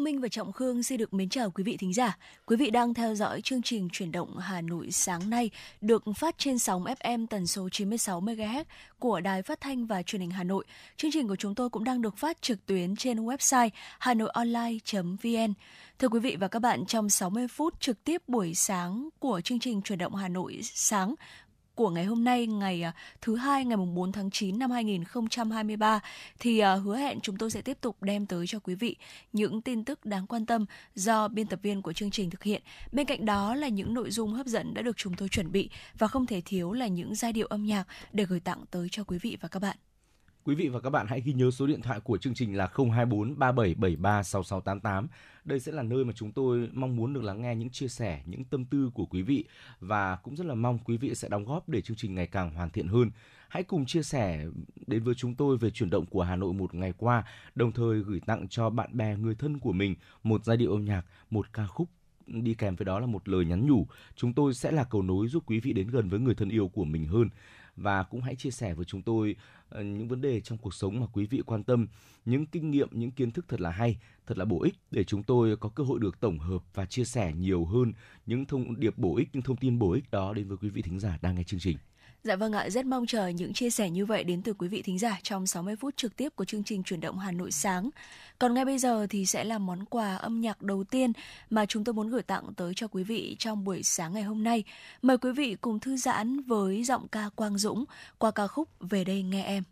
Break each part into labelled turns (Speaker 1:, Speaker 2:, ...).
Speaker 1: Thu Minh và Trọng Khương xin được mến chào quý vị thính giả. Quý vị đang theo dõi chương trình chuyển động Hà Nội sáng nay được phát trên sóng FM tần số 96 MHz của Đài Phát thanh và Truyền hình Hà Nội. Chương trình của chúng tôi cũng đang được phát trực tuyến trên website hanoionline.vn. Thưa quý vị và các bạn, trong 60 phút trực tiếp buổi sáng của chương trình chuyển động Hà Nội sáng của ngày hôm nay, ngày à, thứ hai, ngày mùng 4 tháng 9 năm 2023 thì à, hứa hẹn chúng tôi sẽ tiếp tục đem tới cho quý vị những tin tức đáng quan tâm do biên tập viên của chương trình thực hiện. Bên cạnh đó là những nội dung hấp dẫn đã được chúng tôi chuẩn bị và không thể thiếu là những giai điệu âm nhạc để gửi tặng tới cho quý vị và các bạn.
Speaker 2: Quý vị và các bạn hãy ghi nhớ số điện thoại của chương trình là 024 3773 6688. Đây sẽ là nơi mà chúng tôi mong muốn được lắng nghe những chia sẻ, những tâm tư của quý vị và cũng rất là mong quý vị sẽ đóng góp để chương trình ngày càng hoàn thiện hơn. Hãy cùng chia sẻ đến với chúng tôi về chuyển động của Hà Nội một ngày qua, đồng thời gửi tặng cho bạn bè người thân của mình một giai điệu âm nhạc, một ca khúc đi kèm với đó là một lời nhắn nhủ. Chúng tôi sẽ là cầu nối giúp quý vị đến gần với người thân yêu của mình hơn và cũng hãy chia sẻ với chúng tôi ờ, những vấn đề trong cuộc sống mà quý vị quan tâm, những kinh nghiệm, những kiến thức thật là hay, thật là bổ ích để chúng tôi có cơ hội được tổng hợp và chia sẻ nhiều hơn những thông điệp bổ ích, những thông tin bổ ích đó đến với quý vị thính giả đang nghe chương trình.
Speaker 1: Dạ vâng ạ, rất mong chờ những chia sẻ như vậy đến từ quý vị thính giả trong 60 phút trực tiếp của chương trình chuyển động Hà Nội sáng. Còn ngay bây giờ thì sẽ là món quà âm nhạc đầu tiên mà chúng tôi muốn gửi tặng tới cho quý vị trong buổi sáng ngày hôm nay. Mời quý vị cùng thư giãn với giọng ca Quang Dũng qua ca khúc Về đây nghe em.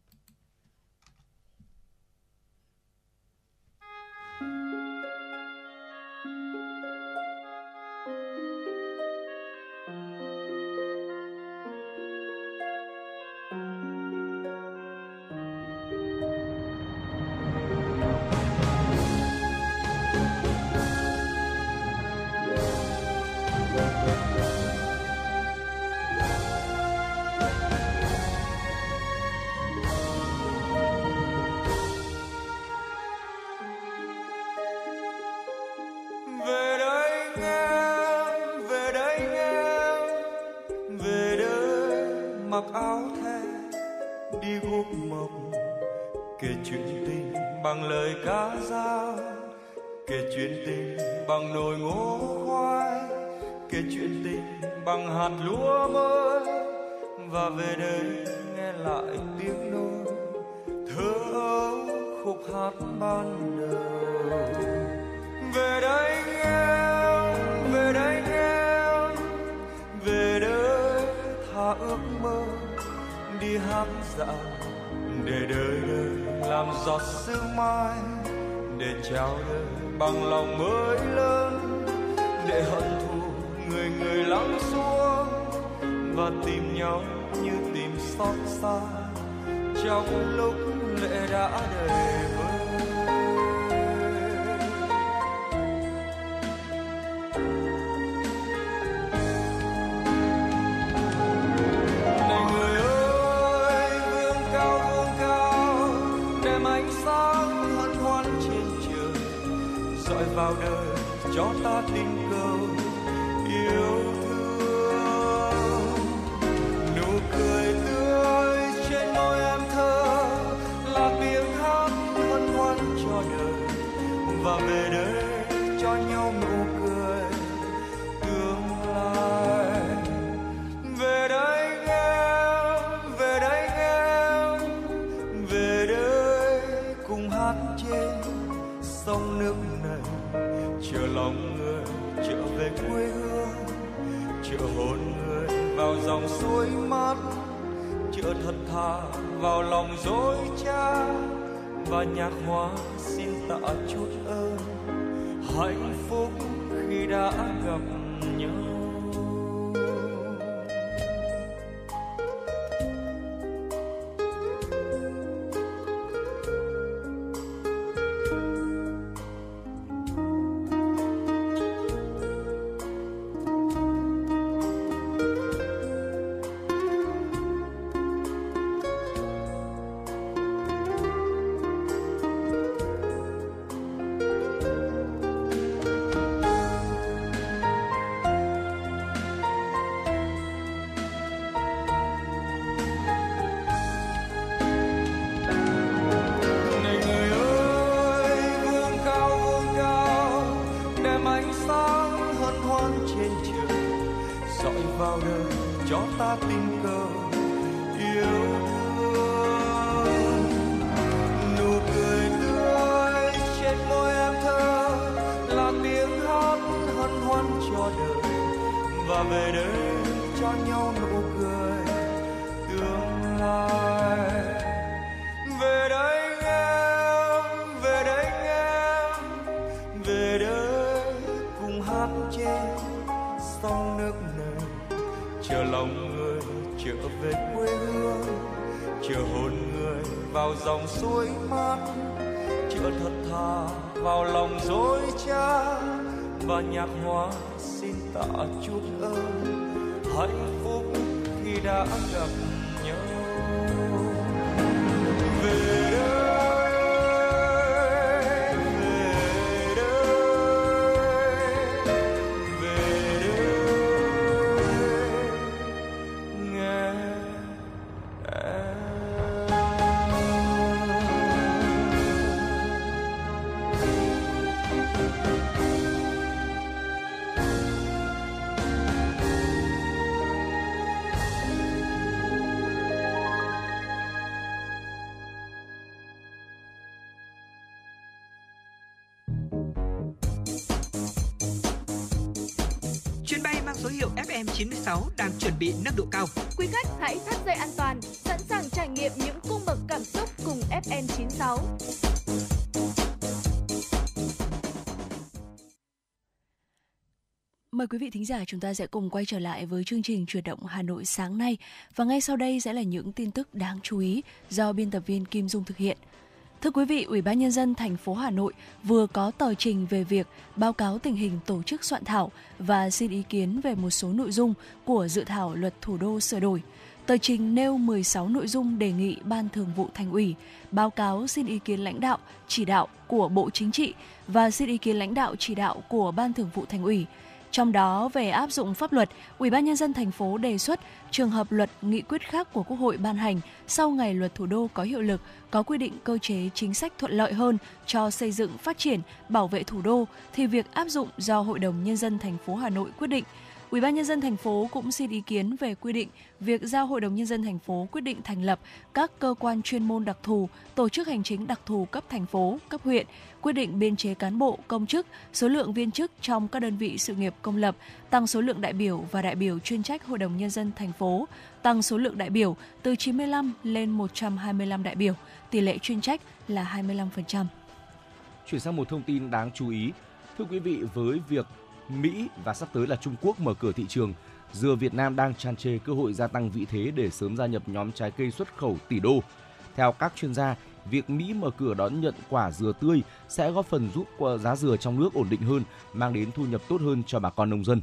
Speaker 1: ban đầu về đây em về đây em về đời tha ước mơ, đi hát dạo để đời đời làm giọt sương mai, để chào đời bằng lòng mới lớn, để hận thù người người lắng xuống và tìm nhau như tìm xót xa trong lúc lệ đã đầy. not our thing. Vào dòng suối mát. Chờ thật thà vào lòng dối trá, và nhạc hoa xin tạ chút ơn hạnh phúc khi đã gặp
Speaker 3: Mời quý vị thính giả chúng ta sẽ cùng quay trở lại với chương trình chuyển động Hà Nội sáng nay và ngay sau đây sẽ là những tin tức đáng chú ý do biên tập viên Kim Dung thực hiện. Thưa quý vị, Ủy ban nhân dân thành phố Hà Nội vừa có tờ trình về việc báo cáo tình hình tổ chức soạn thảo và xin ý kiến về một số nội dung của dự thảo luật thủ đô sửa đổi. Tờ trình nêu 16 nội dung đề nghị Ban Thường vụ Thành ủy báo cáo xin ý kiến lãnh đạo, chỉ đạo của Bộ Chính trị và xin ý kiến lãnh đạo chỉ đạo của Ban Thường vụ Thành ủy. Trong đó về áp dụng pháp luật, Ủy ban nhân dân thành phố đề xuất trường hợp luật nghị quyết khác của Quốc hội ban hành sau ngày luật thủ đô có hiệu lực có quy định cơ chế chính sách thuận lợi hơn cho xây dựng, phát triển, bảo vệ thủ đô thì việc áp dụng do Hội đồng nhân dân thành phố Hà Nội quyết định. Ủy ban nhân dân thành phố cũng xin ý kiến về quy định việc giao Hội đồng nhân dân thành phố quyết định thành lập các cơ quan chuyên môn đặc thù, tổ chức hành chính đặc thù cấp thành phố, cấp huyện, quyết định biên chế cán bộ, công chức, số lượng viên chức trong các đơn vị sự nghiệp công lập, tăng số lượng đại biểu và đại biểu chuyên trách Hội đồng nhân dân thành phố, tăng số lượng đại biểu từ 95 lên 125 đại biểu, tỷ lệ chuyên trách là 25%.
Speaker 2: Chuyển sang một thông tin đáng chú ý. Thưa quý vị, với việc Mỹ và sắp tới là Trung Quốc mở cửa thị trường, dừa Việt Nam đang tràn trề cơ hội gia tăng vị thế để sớm gia nhập nhóm trái cây xuất khẩu tỷ đô. Theo các chuyên gia, việc Mỹ mở cửa đón nhận quả dừa tươi sẽ góp phần giúp giá dừa trong nước ổn định hơn, mang đến thu nhập tốt hơn cho bà con nông dân.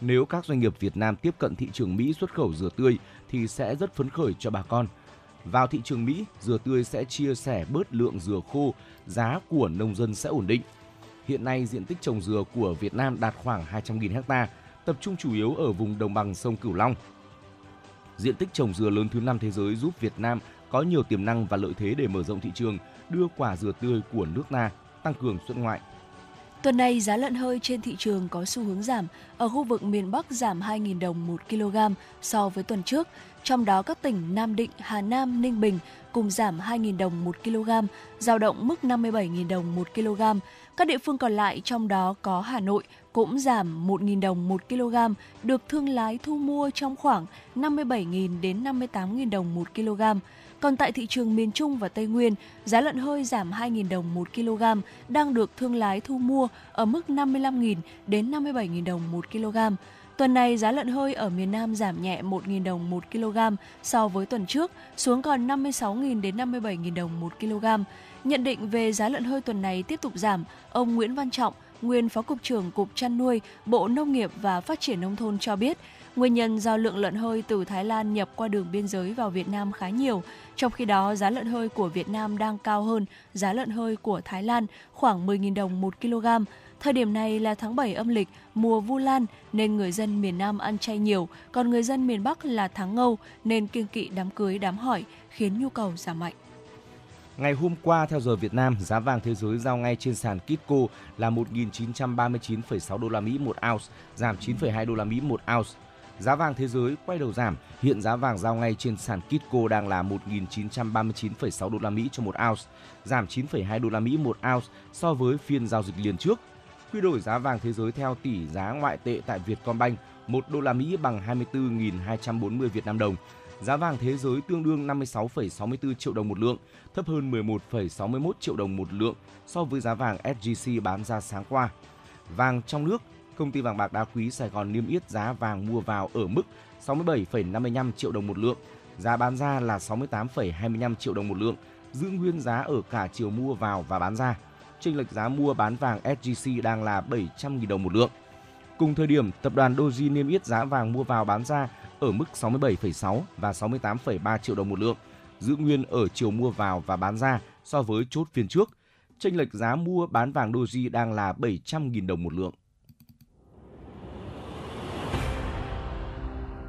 Speaker 2: Nếu các doanh nghiệp Việt Nam tiếp cận thị trường Mỹ xuất khẩu dừa tươi thì sẽ rất phấn khởi cho bà con. Vào thị trường Mỹ, dừa tươi sẽ chia sẻ bớt lượng dừa khô, giá của nông dân sẽ ổn định. Hiện nay, diện tích trồng dừa của Việt Nam đạt khoảng 200.000 ha, tập trung chủ yếu ở vùng đồng bằng sông Cửu Long. Diện tích trồng dừa lớn thứ năm thế giới giúp Việt Nam có nhiều tiềm năng và lợi thế để mở rộng thị trường, đưa quả dừa tươi của nước ta tăng cường xuất ngoại.
Speaker 3: Tuần này, giá lợn hơi trên thị trường có xu hướng giảm. Ở khu vực miền Bắc giảm 2.000 đồng 1 kg so với tuần trước. Trong đó các tỉnh Nam Định, Hà Nam, Ninh Bình cùng giảm 2.000 đồng 1 kg, giao động mức 57.000 đồng 1 kg. Các địa phương còn lại trong đó có Hà Nội cũng giảm 1.000 đồng 1 kg, được thương lái thu mua trong khoảng 57.000 đến 58.000 đồng 1 kg. Còn tại thị trường miền Trung và Tây Nguyên, giá lợn hơi giảm 2.000 đồng 1 kg, đang được thương lái thu mua ở mức 55.000 đến 57.000 đồng 1 kg. Tuần này, giá lợn hơi ở miền Nam giảm nhẹ 1.000 đồng 1 kg so với tuần trước, xuống còn 56.000 đến 57.000 đồng 1 kg. Nhận định về giá lợn hơi tuần này tiếp tục giảm, ông Nguyễn Văn Trọng, nguyên Phó Cục trưởng Cục Chăn nuôi, Bộ Nông nghiệp và Phát triển Nông thôn cho biết, nguyên nhân do lượng lợn hơi từ Thái Lan nhập qua đường biên giới vào Việt Nam khá nhiều, trong khi đó giá lợn hơi của Việt Nam đang cao hơn giá lợn hơi của Thái Lan khoảng 10.000 đồng 1 kg. Thời điểm này là tháng 7 âm lịch, mùa Vu Lan nên người dân miền Nam ăn chay nhiều, còn người dân miền Bắc là tháng Ngâu nên kiêng kỵ đám cưới đám hỏi khiến nhu cầu giảm mạnh.
Speaker 2: Ngày hôm qua, theo giờ Việt Nam, giá vàng thế giới giao ngay trên sàn Kitco là 1.939,6 đô la Mỹ một ounce, giảm 9,2 đô la Mỹ một ounce. Giá vàng thế giới quay đầu giảm, hiện giá vàng giao ngay trên sàn Kitco đang là 1.939,6 đô la Mỹ cho một ounce, giảm 9,2 đô la Mỹ một ounce so với phiên giao dịch liền trước. Quy đổi giá vàng thế giới theo tỷ giá ngoại tệ tại Vietcombank, 1 đô la Mỹ bằng 24.240 Việt Nam đồng. Giá vàng thế giới tương đương 56,64 triệu đồng một lượng, thấp hơn 11,61 triệu đồng một lượng so với giá vàng SJC bán ra sáng qua. Vàng trong nước, công ty vàng bạc đá quý Sài Gòn niêm yết giá vàng mua vào ở mức 67,55 triệu đồng một lượng, giá bán ra là 68,25 triệu đồng một lượng, giữ nguyên giá ở cả chiều mua vào và bán ra. Chênh lệch giá mua bán vàng SJC đang là 700.000 đồng một lượng. Cùng thời điểm, tập đoàn Doji niêm yết giá vàng mua vào bán ra ở mức 67,6 và 68,3 triệu đồng một lượng, giữ nguyên ở chiều mua vào và bán ra so với chốt phiên trước. Chênh lệch giá mua bán vàng Doji đang là 700.000 đồng một lượng.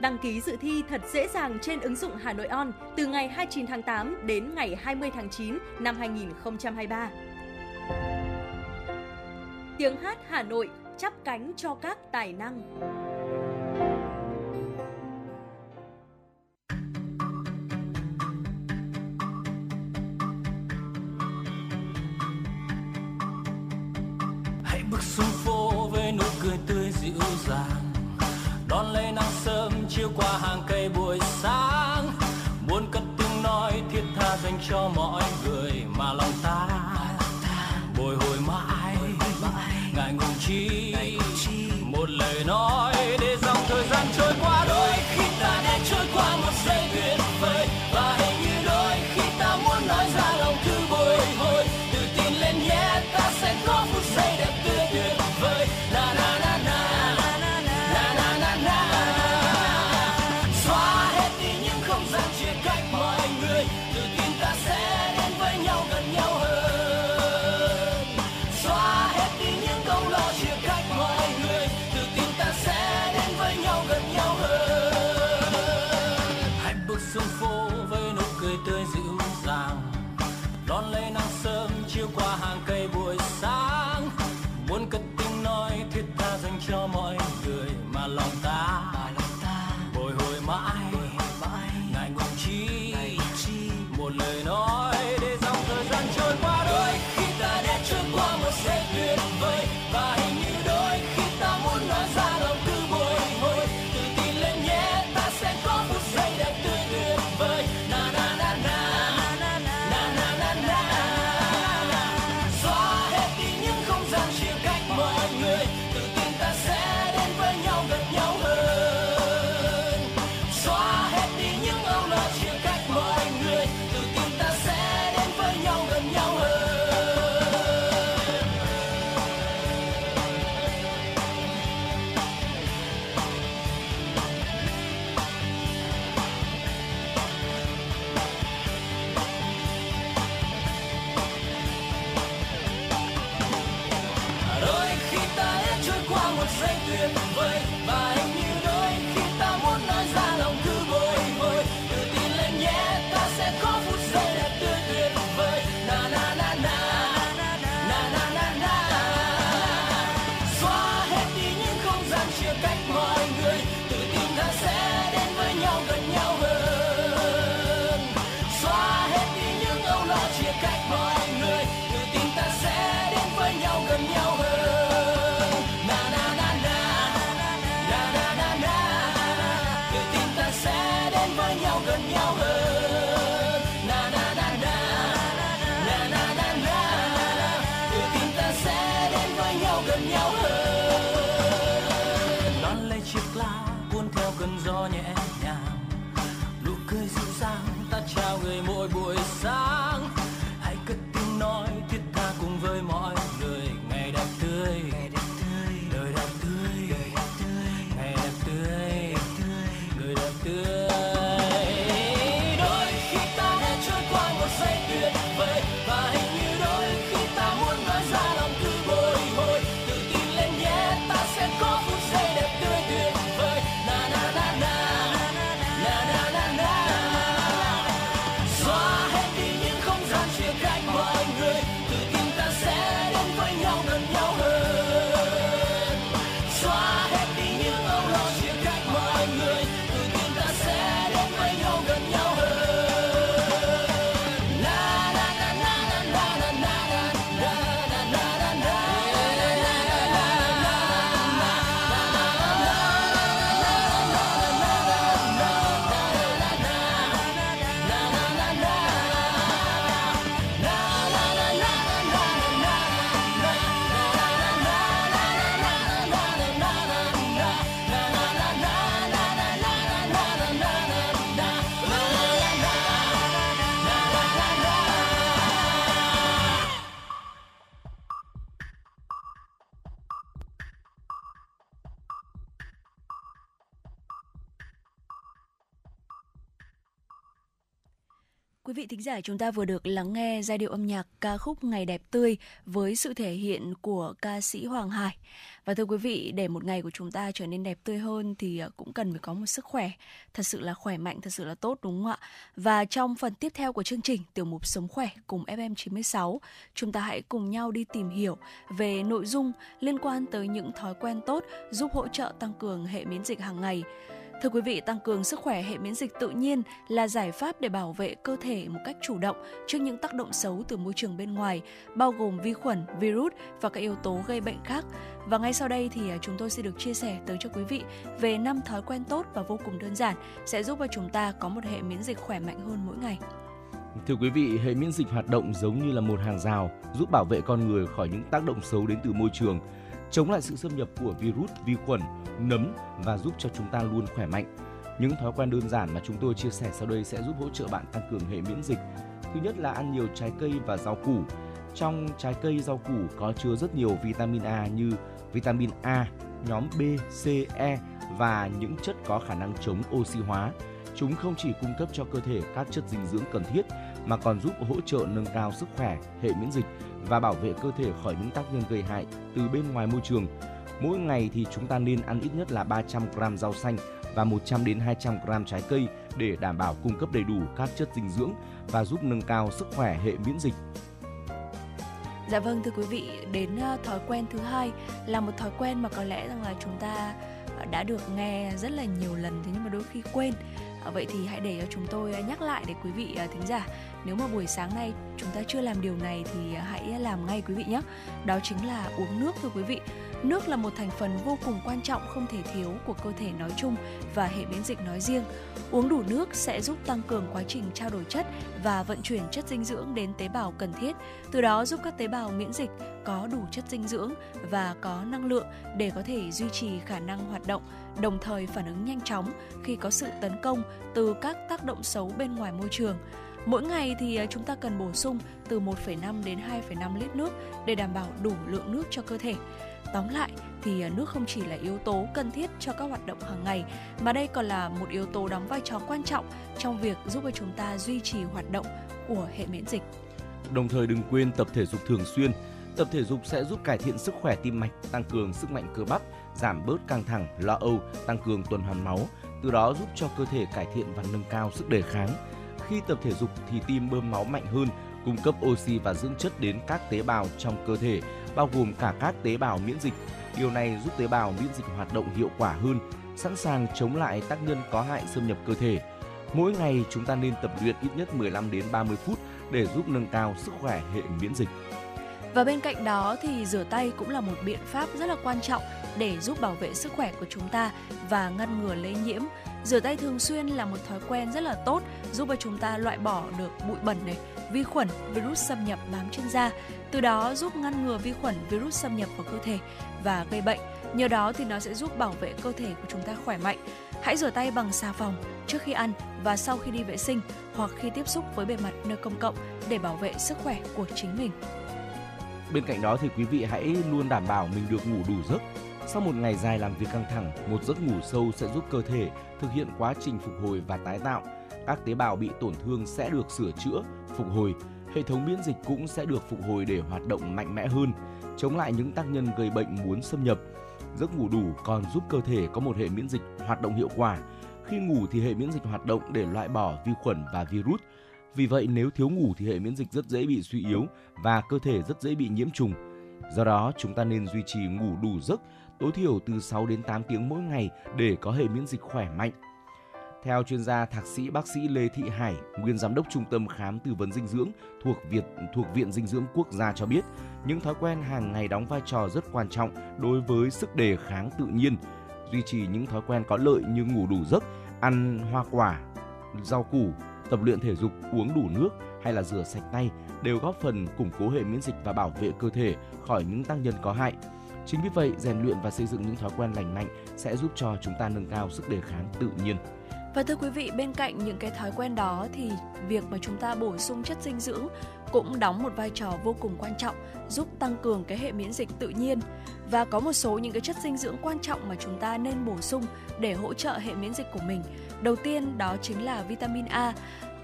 Speaker 4: Đăng ký dự thi thật dễ dàng trên ứng dụng Hà Nội On từ ngày 29 tháng 8 đến ngày 20 tháng 9 năm 2023. Tiếng hát Hà Nội chắp cánh cho các tài năng.
Speaker 5: hãy bước xuống đón lấy nắng sớm chiếu qua hàng cây buổi sáng. Muốn cất tiếng nói, thiết tha dành cho mọi người mà lòng ta. Bồi hồi mãi, ngại ngùng chi
Speaker 3: giả, chúng ta vừa được lắng nghe giai điệu âm nhạc ca khúc Ngày đẹp tươi với sự thể hiện của ca sĩ Hoàng Hải. Và thưa quý vị, để một ngày của chúng ta trở nên đẹp tươi hơn thì à, cũng cần phải có một sức khỏe thật sự là khỏe mạnh, thật sự là tốt đúng không ạ? Và trong phần tiếp theo của chương trình tiểu mục Sống khỏe cùng FM96, chúng ta hãy cùng nhau đi tìm hiểu về nội dung liên quan tới những thói quen tốt giúp hỗ trợ tăng cường hệ miễn dịch hàng ngày. Thưa quý vị, tăng cường sức khỏe hệ miễn dịch tự nhiên là giải pháp để bảo vệ cơ thể một cách chủ động trước những tác động xấu từ môi trường bên ngoài, bao gồm vi khuẩn, virus và các yếu tố gây bệnh khác. Và ngay sau đây thì à, chúng tôi sẽ được chia sẻ tới cho quý vị về 5 thói quen tốt và vô cùng đơn giản sẽ giúp cho chúng ta có một hệ miễn dịch khỏe mạnh hơn mỗi ngày.
Speaker 2: Thưa quý vị, hệ miễn dịch hoạt động giống như là một hàng rào giúp bảo vệ con người khỏi những tác động xấu đến từ môi trường chống lại sự xâm nhập của virus, vi khuẩn, nấm và giúp cho chúng ta luôn khỏe mạnh. Những thói quen đơn giản mà chúng tôi chia sẻ sau đây sẽ giúp hỗ trợ bạn tăng cường hệ miễn dịch. Thứ nhất là ăn nhiều trái cây và rau củ. Trong trái cây rau củ có chứa rất nhiều vitamin A như vitamin A, nhóm B, C, E và những chất có khả năng chống oxy hóa. Chúng không chỉ cung cấp cho cơ thể các chất dinh dưỡng cần thiết mà còn giúp hỗ trợ nâng cao sức khỏe, hệ miễn dịch và bảo vệ cơ thể khỏi những tác nhân gây hại từ bên ngoài môi trường. Mỗi ngày thì chúng ta nên ăn ít nhất là 300 g rau xanh và 100 đến 200 g trái cây để đảm bảo cung cấp đầy đủ các chất dinh dưỡng và giúp nâng cao sức khỏe hệ miễn dịch.
Speaker 3: Dạ vâng thưa quý vị, đến ờ, thói quen thứ hai là một thói quen mà có lẽ rằng là chúng ta ờ, đã được nghe rất là nhiều lần thế nhưng mà đôi khi quên. À, vậy thì hãy để cho chúng tôi à, nhắc lại để quý vị à, thính giả nếu mà buổi sáng nay chúng ta chưa làm điều này thì hãy làm ngay quý vị nhé. Đó chính là uống nước thưa quý vị. Nước là một thành phần vô cùng quan trọng không thể thiếu của cơ thể nói chung và hệ miễn dịch nói riêng. Uống đủ nước sẽ giúp tăng cường quá trình trao đổi chất và vận chuyển chất dinh dưỡng đến tế bào cần thiết, từ đó giúp các tế bào miễn dịch có đủ chất dinh dưỡng và có năng lượng để có thể duy trì khả năng hoạt động, đồng thời phản ứng nhanh chóng khi có sự tấn công từ các tác động xấu bên ngoài môi trường. Mỗi ngày thì à, chúng ta cần bổ sung từ 1,5 đến 2,5 lít nước để đảm bảo đủ lượng nước cho cơ thể. Tóm lại thì à, nước không chỉ là yếu tố cần thiết cho các hoạt động hàng ngày mà đây còn là một yếu tố đóng vai trò quan trọng trong việc giúp cho chúng ta duy trì hoạt động của hệ miễn dịch.
Speaker 2: Đồng thời đừng quên tập thể dục thường xuyên. Tập thể dục sẽ giúp cải thiện sức khỏe tim mạch, tăng cường sức mạnh cơ bắp, giảm bớt căng thẳng, lo âu, tăng cường tuần hoàn máu, từ đó giúp cho cơ thể cải thiện và nâng cao sức đề kháng. Khi tập thể dục thì tim bơm máu mạnh hơn, cung cấp oxy và dưỡng chất đến các tế bào trong cơ thể, bao gồm cả các tế bào miễn dịch. Điều này giúp tế bào miễn dịch hoạt động hiệu quả hơn, sẵn sàng chống lại tác nhân có hại xâm nhập cơ thể. Mỗi ngày chúng ta nên tập luyện ít nhất 15 đến 30 phút để giúp nâng cao sức khỏe hệ miễn dịch.
Speaker 3: Và bên cạnh đó thì rửa tay cũng là một biện pháp rất là quan trọng để giúp bảo vệ sức khỏe của chúng ta và ngăn ngừa lây nhiễm. Rửa tay thường xuyên là một thói quen rất là tốt giúp cho chúng ta loại bỏ được bụi bẩn này, vi khuẩn, virus xâm nhập bám trên da, từ đó giúp ngăn ngừa vi khuẩn, virus xâm nhập vào cơ thể và gây bệnh. Nhờ đó thì nó sẽ giúp bảo vệ cơ thể của chúng ta khỏe mạnh. Hãy rửa tay bằng xà phòng trước khi ăn và sau khi đi vệ sinh hoặc khi tiếp xúc với bề mặt nơi công cộng để bảo vệ sức khỏe của chính mình.
Speaker 2: Bên cạnh đó thì quý vị hãy luôn đảm bảo mình được ngủ đủ giấc. Sau một ngày dài làm việc căng thẳng, một giấc ngủ sâu sẽ giúp cơ thể thực hiện quá trình phục hồi và tái tạo. Các tế bào bị tổn thương sẽ được sửa chữa, phục hồi. Hệ thống miễn dịch cũng sẽ được phục hồi để hoạt động mạnh mẽ hơn, chống lại những tác nhân gây bệnh muốn xâm nhập. Giấc ngủ đủ còn giúp cơ thể có một hệ miễn dịch hoạt động hiệu quả. Khi ngủ thì hệ miễn dịch hoạt động để loại bỏ vi khuẩn và virus. Vì vậy nếu thiếu ngủ thì hệ miễn dịch rất dễ bị suy yếu và cơ thể rất dễ bị nhiễm trùng. Do đó, chúng ta nên duy trì ngủ đủ giấc, tối thiểu từ 6 đến 8 tiếng mỗi ngày để có hệ miễn dịch khỏe mạnh. Theo chuyên gia thạc sĩ bác sĩ Lê Thị Hải, nguyên giám đốc trung tâm khám tư vấn dinh dưỡng thuộc Việt thuộc Viện Dinh dưỡng Quốc gia cho biết, những thói quen hàng ngày đóng vai trò rất quan trọng đối với sức đề kháng tự nhiên. Duy trì những thói quen có lợi như ngủ đủ giấc, ăn hoa quả, rau củ, tập luyện thể dục, uống đủ nước hay là rửa sạch tay đều góp phần củng cố hệ miễn dịch và bảo vệ cơ thể khỏi những tác nhân có hại. Chính vì vậy, rèn luyện và xây dựng những thói quen lành mạnh sẽ giúp cho chúng ta nâng cao sức đề kháng tự nhiên.
Speaker 3: Và thưa quý vị, bên cạnh những cái thói quen đó thì việc mà chúng ta bổ sung chất dinh dưỡng cũng đóng một vai trò vô cùng quan trọng giúp tăng cường cái hệ miễn dịch tự nhiên và có một số những cái chất dinh dưỡng quan trọng mà chúng ta nên bổ sung để hỗ trợ hệ miễn dịch của mình. Đầu tiên đó chính là vitamin A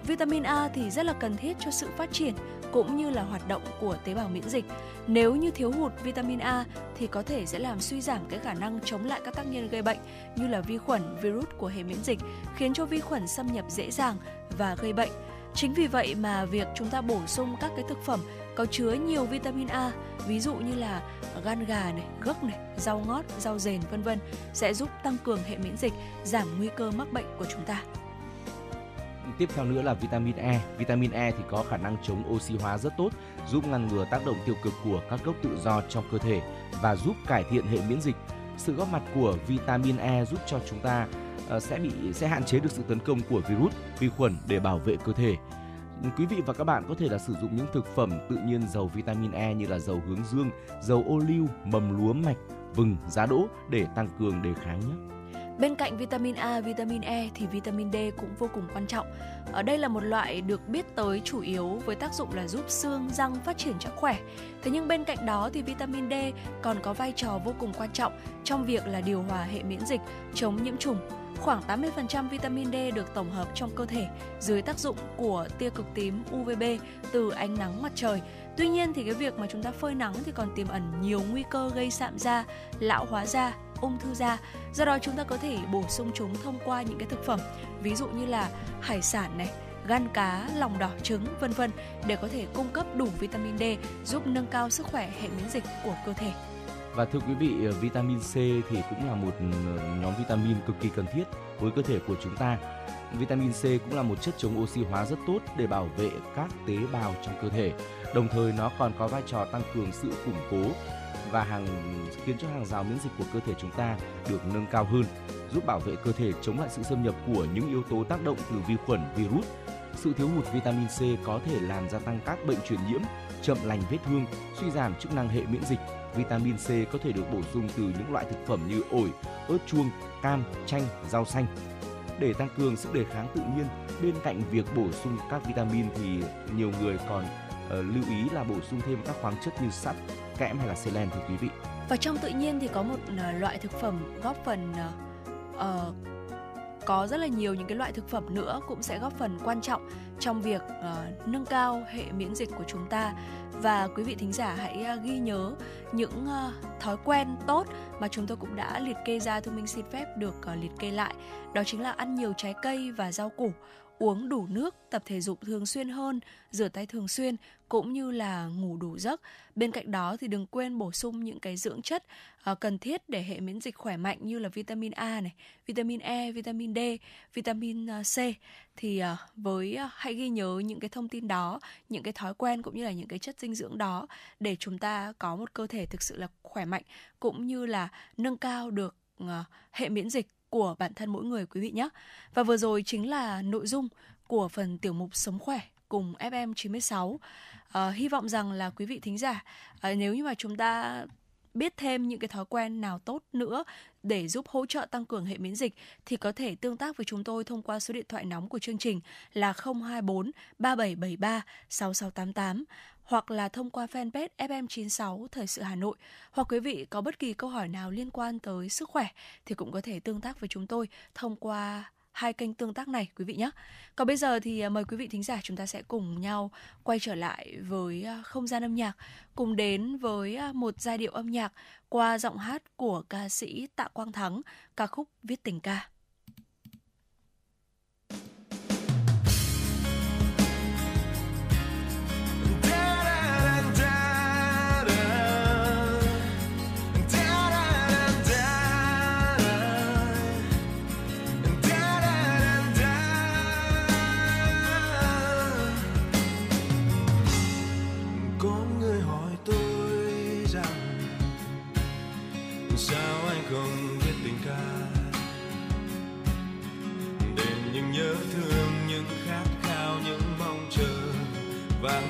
Speaker 3: vitamin A thì rất là cần thiết cho sự phát triển cũng như là hoạt động của tế bào miễn dịch. Nếu như thiếu hụt vitamin A thì có thể sẽ làm suy giảm cái khả năng chống lại các tác nhân gây bệnh như là vi khuẩn, virus của hệ miễn dịch, khiến cho vi khuẩn xâm nhập dễ dàng và gây bệnh. Chính vì vậy mà việc chúng ta bổ sung các cái thực phẩm có chứa nhiều vitamin A, ví dụ như là gan gà này, gấc này, rau ngót, rau dền vân vân sẽ giúp tăng cường hệ miễn dịch, giảm nguy cơ mắc bệnh của chúng ta.
Speaker 2: Tiếp theo nữa là vitamin E. Vitamin E thì có khả năng chống oxy hóa rất tốt, giúp ngăn ngừa tác động tiêu cực của các gốc tự do trong cơ thể và giúp cải thiện hệ miễn dịch. Sự góp mặt của vitamin E giúp cho chúng ta ờ, sẽ bị sẽ hạn chế được sự tấn công của virus, vi khuẩn để bảo vệ cơ thể. Quý vị và các bạn có thể là sử dụng những thực phẩm tự nhiên giàu vitamin E như là dầu hướng dương, dầu ô liu, mầm lúa mạch, vừng, giá đỗ để tăng cường đề kháng nhé.
Speaker 3: Bên cạnh vitamin A, vitamin E thì vitamin D cũng vô cùng quan trọng. Ở đây là một loại được biết tới chủ yếu với tác dụng là giúp xương, răng phát triển cho khỏe. Thế nhưng bên cạnh đó thì vitamin D còn có vai trò vô cùng quan trọng trong việc là điều hòa hệ miễn dịch, chống nhiễm trùng. Khoảng 80% vitamin D được tổng hợp trong cơ thể dưới tác dụng của tia cực tím UVB từ ánh nắng mặt trời. Tuy nhiên thì cái việc mà chúng ta phơi nắng thì còn tiềm ẩn nhiều nguy cơ gây sạm da, lão hóa da, ung thư da. Do đó chúng ta có thể bổ sung chúng thông qua những cái thực phẩm, ví dụ như là hải sản này, gan cá, lòng đỏ trứng vân vân để có thể cung cấp đủ vitamin D giúp nâng cao sức khỏe hệ miễn dịch của cơ thể.
Speaker 2: Và thưa quý vị, ờ, vitamin C thì cũng là một ờ, nhóm vitamin cực kỳ cần thiết với cơ thể của chúng ta. Vitamin C cũng là một chất chống oxy hóa rất tốt để bảo vệ các tế bào trong cơ thể. Đồng thời nó còn có vai trò tăng cường sự củng cố và hàng khiến cho hàng rào miễn dịch của cơ thể chúng ta được nâng cao hơn, giúp bảo vệ cơ thể chống lại sự xâm nhập của những yếu tố tác động từ vi khuẩn, virus. Sự thiếu hụt vitamin C có thể làm gia tăng các bệnh truyền nhiễm, chậm lành vết thương, suy giảm chức năng hệ miễn dịch. Vitamin C có thể được bổ sung từ những loại thực phẩm như ổi, ớt chuông, cam, chanh, rau xanh. Để tăng cường sức đề kháng tự nhiên, bên cạnh việc bổ sung các vitamin thì nhiều người còn uh, lưu ý là bổ sung thêm các khoáng chất như sắt, kẽm hay là selen thưa quý vị.
Speaker 3: Và trong tự nhiên thì có một ờ, loại thực phẩm góp phần uh, uh, có rất là nhiều những cái loại thực phẩm nữa cũng sẽ góp phần quan trọng trong việc uh, nâng cao hệ miễn dịch của chúng ta. Và quý vị thính giả hãy uh, ghi nhớ những uh, thói quen tốt mà chúng tôi cũng đã liệt kê ra thu minh xin phép được uh, liệt kê lại. Đó chính là ăn nhiều trái cây và rau củ uống đủ nước, tập thể dục thường xuyên hơn, rửa tay thường xuyên cũng như là ngủ đủ giấc. Bên cạnh đó thì đừng quên bổ sung những cái dưỡng chất uh, cần thiết để hệ miễn dịch khỏe mạnh như là vitamin A này, vitamin E, vitamin D, vitamin ờ, C. Thì uh, với uh, hãy ghi nhớ những cái thông tin đó, những cái thói quen cũng như là những cái chất dinh dưỡng đó để chúng ta có một cơ thể thực sự là khỏe mạnh cũng như là nâng cao được hệ miễn dịch của bản thân mỗi người quý vị nhé. Và vừa rồi chính là nội dung của phần tiểu mục Sống khỏe cùng FM 96. À, hy vọng rằng là quý vị thính giả à, nếu như mà chúng ta biết thêm những cái thói quen nào tốt nữa để giúp hỗ trợ tăng cường hệ miễn dịch thì có thể tương tác với chúng tôi thông qua số điện thoại nóng của chương trình là 024 3773 6688 hoặc là thông qua fanpage FM96 Thời sự Hà Nội hoặc quý vị có bất kỳ câu hỏi nào liên quan tới sức khỏe thì cũng có thể tương tác với chúng tôi thông qua hai kênh tương tác này quý vị nhé. Còn bây giờ thì à, mời quý vị thính giả chúng ta sẽ cùng nhau quay trở lại với à, không gian âm nhạc, cùng đến với à, một giai điệu âm nhạc qua giọng hát của ca sĩ Tạ Quang Thắng, ca khúc Viết tình ca.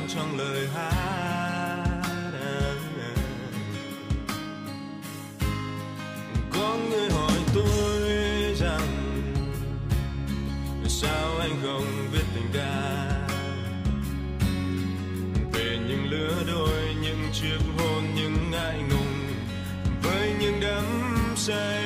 Speaker 6: trong lời hát. Có người hỏi tôi rằng, sao anh không viết tình ca? Về những lứa đôi, những chiếc hôn, những ngại ngùng, với những đắm say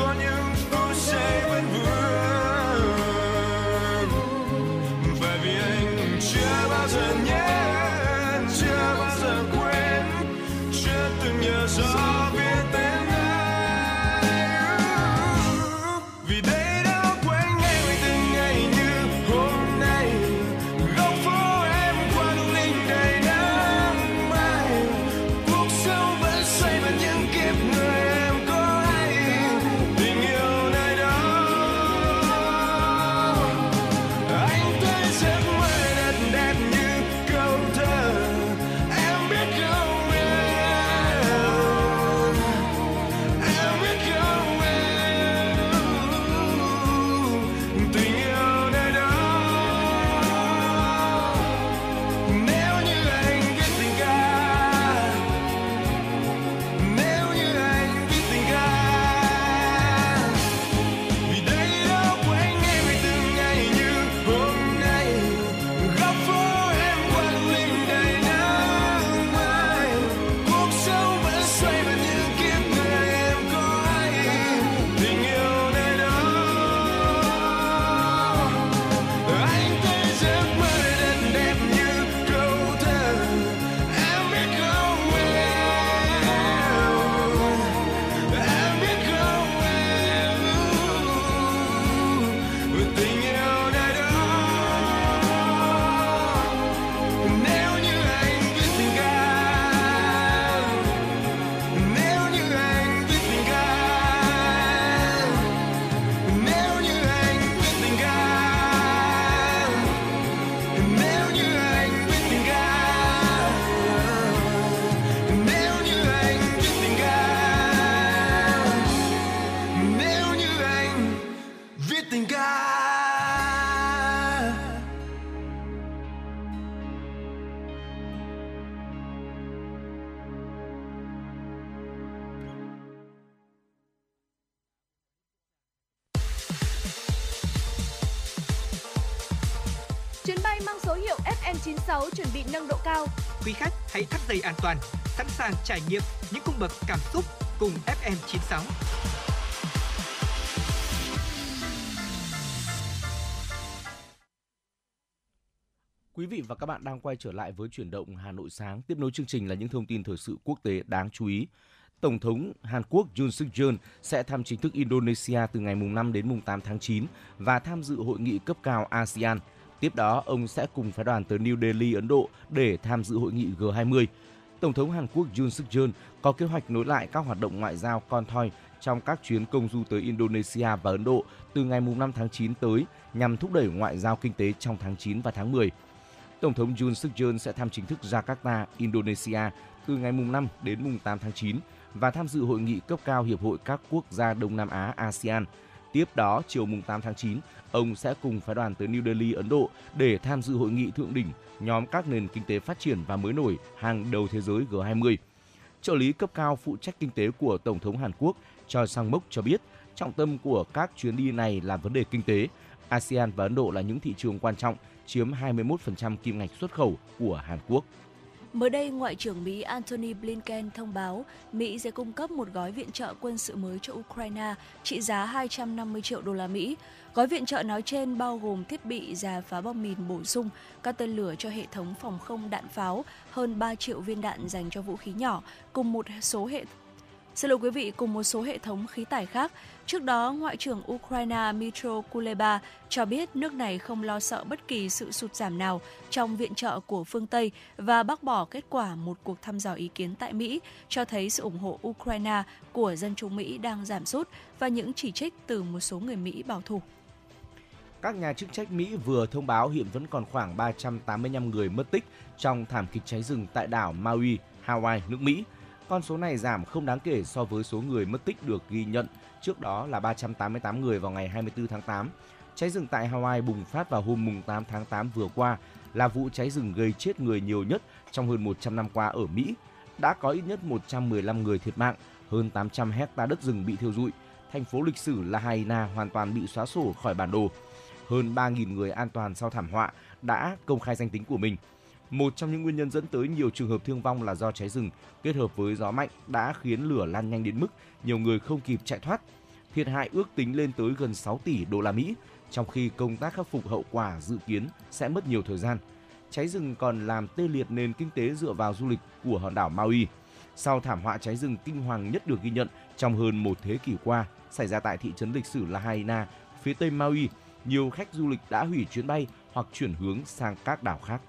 Speaker 6: chưa có
Speaker 7: chuẩn bị nâng độ cao.
Speaker 8: Quý khách hãy thắt dây an toàn, sẵn sàng trải nghiệm những cung bậc cảm xúc cùng FM96.
Speaker 2: Quý vị và các bạn đang quay trở lại với chuyển động Hà Nội sáng. Tiếp nối chương trình là những thông tin thời sự quốc tế đáng chú ý. Tổng thống Hàn Quốc Yoon suk yeol sẽ thăm chính thức Indonesia từ ngày mùng 5 đến mùng 8 tháng 9 và tham dự hội nghị cấp cao ASEAN. Tiếp đó, ông sẽ cùng phái đoàn tới New Delhi, Ấn Độ để tham dự hội nghị G20. Tổng thống Hàn Quốc Yoon suk yeol có kế hoạch nối lại các hoạt động ngoại giao con thoi trong các chuyến công du tới Indonesia và Ấn Độ từ ngày 5 tháng 9 tới nhằm thúc đẩy ngoại giao kinh tế trong tháng 9 và tháng 10. Tổng thống Yoon suk yeol sẽ thăm chính thức Jakarta, Indonesia từ ngày 5 đến 8 tháng 9 và tham dự hội nghị cấp cao Hiệp hội các quốc gia Đông Nam Á ASEAN. Tiếp đó, chiều mùng 8 tháng 9, ông sẽ cùng phái đoàn tới New Delhi, Ấn Độ để tham dự hội nghị thượng đỉnh nhóm các nền kinh tế phát triển và mới nổi hàng đầu thế giới G20. Trợ lý cấp cao phụ trách kinh tế của Tổng thống Hàn Quốc Choi Sang-mok cho biết, trọng tâm của các chuyến đi này là vấn đề kinh tế. ASEAN và Ấn Độ là những thị trường quan trọng, chiếm 21% kim ngạch xuất khẩu của Hàn Quốc.
Speaker 3: Mới đây, Ngoại trưởng Mỹ Antony Blinken thông báo Mỹ sẽ cung cấp một gói viện trợ quân sự mới cho Ukraine trị giá 250 triệu đô la Mỹ. Gói viện trợ nói trên bao gồm thiết bị giả phá bom mìn bổ sung, các tên lửa cho hệ thống phòng không đạn pháo, hơn 3 triệu viên đạn dành cho vũ khí nhỏ, cùng một số hệ Xin lỗi quý vị, cùng một số hệ thống khí tải khác. Trước đó, Ngoại trưởng Ukraine Mitro Kuleba cho biết nước này không lo sợ bất kỳ sự sụt giảm nào trong viện trợ của phương Tây và bác bỏ kết quả một cuộc thăm dò ý kiến tại Mỹ cho thấy sự ủng hộ Ukraine của dân chúng Mỹ đang giảm sút và những chỉ trích từ một số người Mỹ bảo thủ.
Speaker 2: Các nhà chức trách Mỹ vừa thông báo hiện vẫn còn khoảng 385 người mất tích trong thảm kịch cháy rừng tại đảo Maui, Hawaii, nước Mỹ. Con số này giảm không đáng kể so với số người mất tích được ghi nhận trước đó là 388 người vào ngày 24 tháng 8. Cháy rừng tại Hawaii bùng phát vào hôm mùng 8 tháng 8 vừa qua là vụ cháy rừng gây chết người nhiều nhất trong hơn 100 năm qua ở Mỹ. Đã có ít nhất 115 người thiệt mạng, hơn 800 hecta đất rừng bị thiêu rụi. Thành phố lịch sử Lahaina hoàn toàn bị xóa sổ khỏi bản đồ. Hơn 3.000 người an toàn sau thảm họa đã công khai danh tính của mình. Một trong những nguyên nhân dẫn tới nhiều trường hợp thương vong là do cháy rừng kết hợp với gió mạnh đã khiến lửa lan nhanh đến mức nhiều người không kịp chạy thoát. Thiệt hại ước tính lên tới gần 6 tỷ đô la Mỹ, trong khi công tác khắc phục hậu quả dự kiến sẽ mất nhiều thời gian. Cháy rừng còn làm tê liệt nền kinh tế dựa vào du lịch của hòn đảo Maui. Sau thảm họa cháy rừng kinh hoàng nhất được ghi nhận trong hơn một thế kỷ qua xảy ra tại thị trấn lịch sử Lahaina, phía tây Maui, nhiều khách du lịch đã hủy chuyến bay hoặc chuyển hướng sang các đảo khác.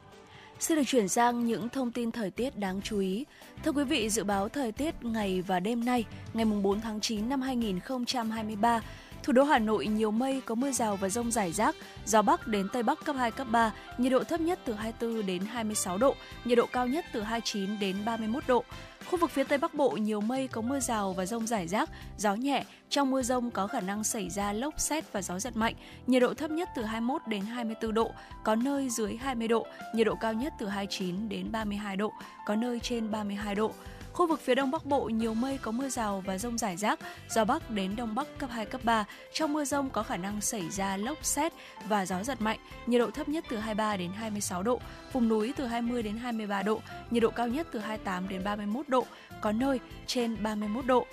Speaker 3: Xin được chuyển sang những thông tin thời tiết đáng chú ý. Thưa quý vị, dự báo thời tiết ngày và đêm nay, ngày 4 tháng 9 năm 2023, Thủ đô Hà Nội nhiều mây, có mưa rào và rông rải rác, gió Bắc đến Tây Bắc cấp 2, cấp 3, nhiệt độ thấp nhất từ 24 đến 26 độ, nhiệt độ cao nhất từ 29 đến 31 độ. Khu vực phía Tây Bắc Bộ nhiều mây có mưa rào và rông rải rác, gió nhẹ. Trong mưa rông có khả năng xảy ra lốc xét và gió giật mạnh. Nhiệt độ thấp nhất từ 21 đến 24 độ, có nơi dưới 20 độ. Nhiệt độ cao nhất từ 29 đến 32 độ, có nơi trên 32 độ. Khu vực phía Đông Bắc Bộ nhiều mây có mưa rào và rông rải rác, gió Bắc đến Đông Bắc cấp 2, cấp 3. Trong mưa rông có khả năng xảy ra lốc xét và gió giật mạnh, nhiệt độ thấp nhất từ 23 đến 26 độ, vùng núi từ 20 đến 23 độ, nhiệt độ cao nhất từ 28 đến 31 độ, có nơi trên 31 độ.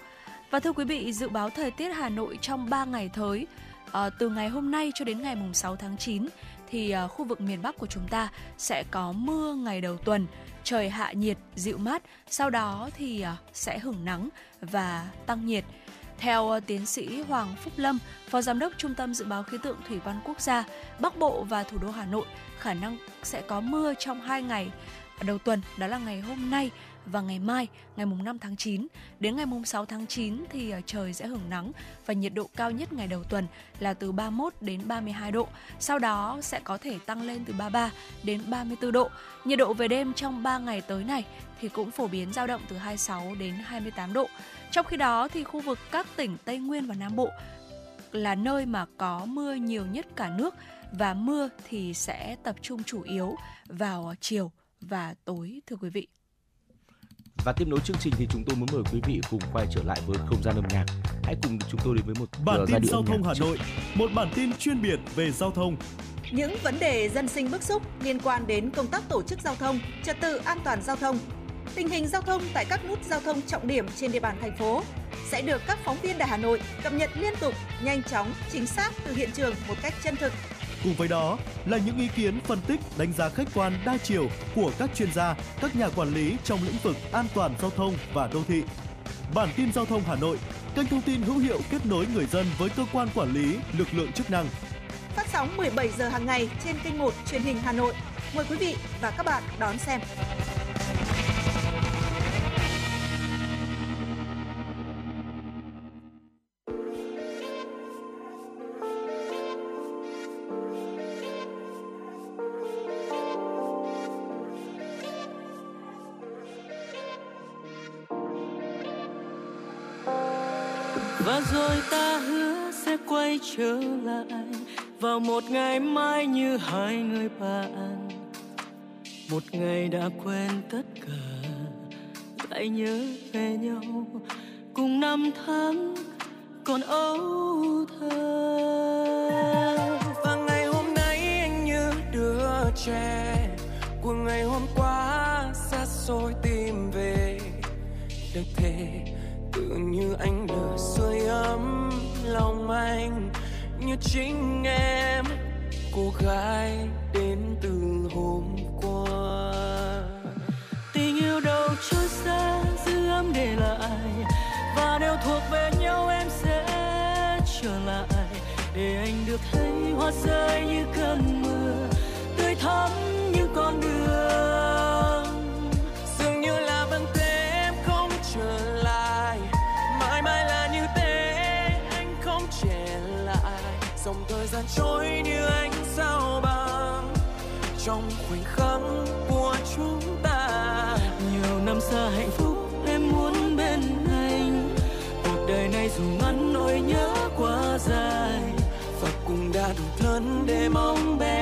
Speaker 3: Và thưa quý vị, dự báo thời tiết Hà Nội trong 3 ngày tới, à, từ ngày hôm nay cho đến ngày mùng 6 tháng 9 thì à, khu vực miền Bắc của chúng ta sẽ có mưa ngày đầu tuần trời hạ nhiệt, dịu mát, sau đó thì à, sẽ hưởng nắng và tăng nhiệt. Theo à, tiến sĩ Hoàng Phúc Lâm, Phó Giám đốc Trung tâm Dự báo Khí tượng Thủy văn Quốc gia, Bắc Bộ và thủ đô Hà Nội khả năng sẽ có mưa trong 2 ngày đầu tuần, đó là ngày hôm nay và ngày mai, ngày mùng 5 tháng 9 đến ngày mùng 6 tháng 9 thì à, trời sẽ hưởng nắng và nhiệt độ cao nhất ngày đầu tuần là từ 31 đến 32 độ. Sau đó sẽ có thể tăng lên từ 33 đến 34 độ. Nhiệt độ về đêm trong 3 ngày tới này thì cũng phổ biến dao động từ 26 đến 28 độ. Trong khi đó thì khu vực các tỉnh Tây Nguyên và Nam Bộ là nơi mà có mưa nhiều nhất cả nước và mưa thì sẽ tập trung chủ yếu vào à, chiều và tối thưa quý vị.
Speaker 2: Và tiếp nối chương trình thì chúng tôi muốn mời quý vị cùng quay trở lại với không gian âm nhạc. Hãy cùng chúng tôi đến với một
Speaker 9: bản tin giao thông Hà Nội, một bản tin chuyên biệt về giao thông.
Speaker 4: Những vấn đề dân sinh bức xúc liên quan đến công tác tổ chức giao thông, trật tự an toàn giao thông, tình hình giao thông tại các nút giao thông trọng điểm trên địa bàn thành phố sẽ được các phóng viên Đài Hà Nội cập nhật liên tục, nhanh chóng, chính xác từ hiện trường một cách chân thực
Speaker 9: Cùng với đó là những ý kiến phân tích, đánh giá khách quan đa chiều của các chuyên gia, các nhà quản lý trong lĩnh vực an toàn giao thông và đô thị. Bản tin giao thông Hà Nội, kênh thông tin hữu hiệu kết nối người dân với cơ quan quản lý, lực lượng chức năng.
Speaker 4: Phát sóng 17 giờ hàng ngày trên kênh 1 truyền hình Hà Nội. Mời quý vị và các bạn đón xem.
Speaker 5: Trở lại vào một ngày mai như hai người bạn. Một ngày đã quên tất cả, lại nhớ về nhau. Cùng năm tháng còn âu thơ.
Speaker 6: Và ngày hôm nay anh như đứa trẻ, của ngày hôm qua xa xôi tìm về. Được thể tự như anh lửa sưởi ấm lòng anh chính em, cô gái đến từ hôm qua.
Speaker 5: Tình yêu đâu trôi xa dư âm để lại, và nếu thuộc về nhau em sẽ trở lại. Để anh được thấy hoa rơi như cơn mưa, tươi thắm
Speaker 6: dòng gian trôi như ánh sao băng. Trong khoảnh khắc của chúng ta,
Speaker 5: nhiều năm xa hạnh phúc em muốn bên anh. Cuộc đời này dù ngắn nỗi nhớ quá dài
Speaker 6: và cùng đã đủ lớn để mong bé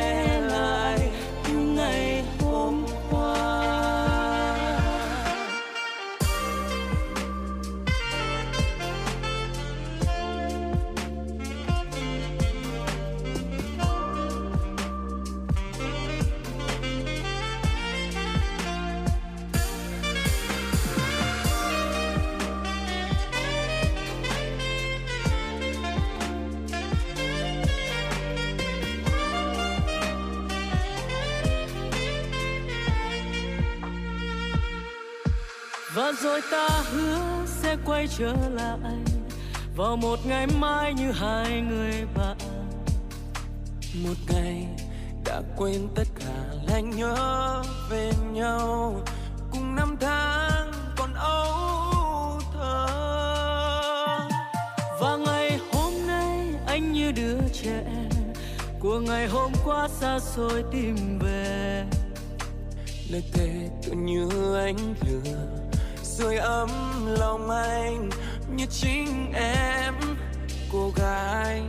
Speaker 5: đôi ta hứa sẽ quay trở lại vào một ngày mai như hai người bạn.
Speaker 6: Một ngày đã quên tất cả lại nhớ về nhau, cùng năm tháng còn âu thơ.
Speaker 5: Và ngày hôm nay anh như đứa trẻ, của ngày hôm qua xa xôi tìm về.
Speaker 6: Lời thề tự như anh lừa sưởi ấm lòng anh như chính em cô gái.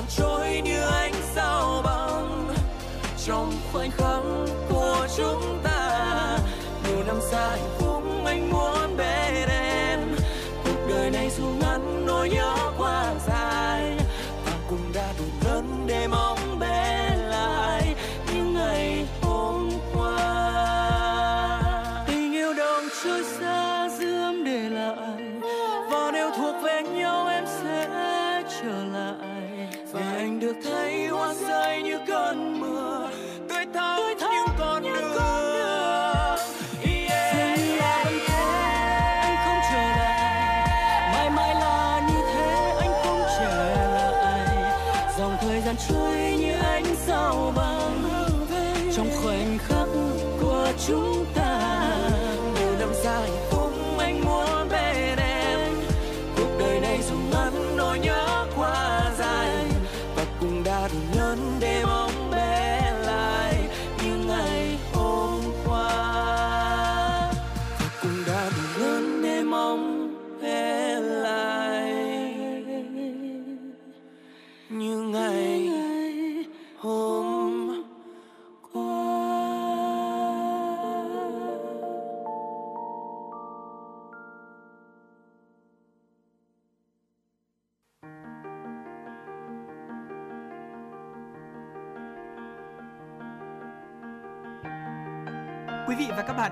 Speaker 6: Dòng trôi như ánh sao băng. Trong khoảnh khắc của chúng ta, nhiều năm xa hạnh phúc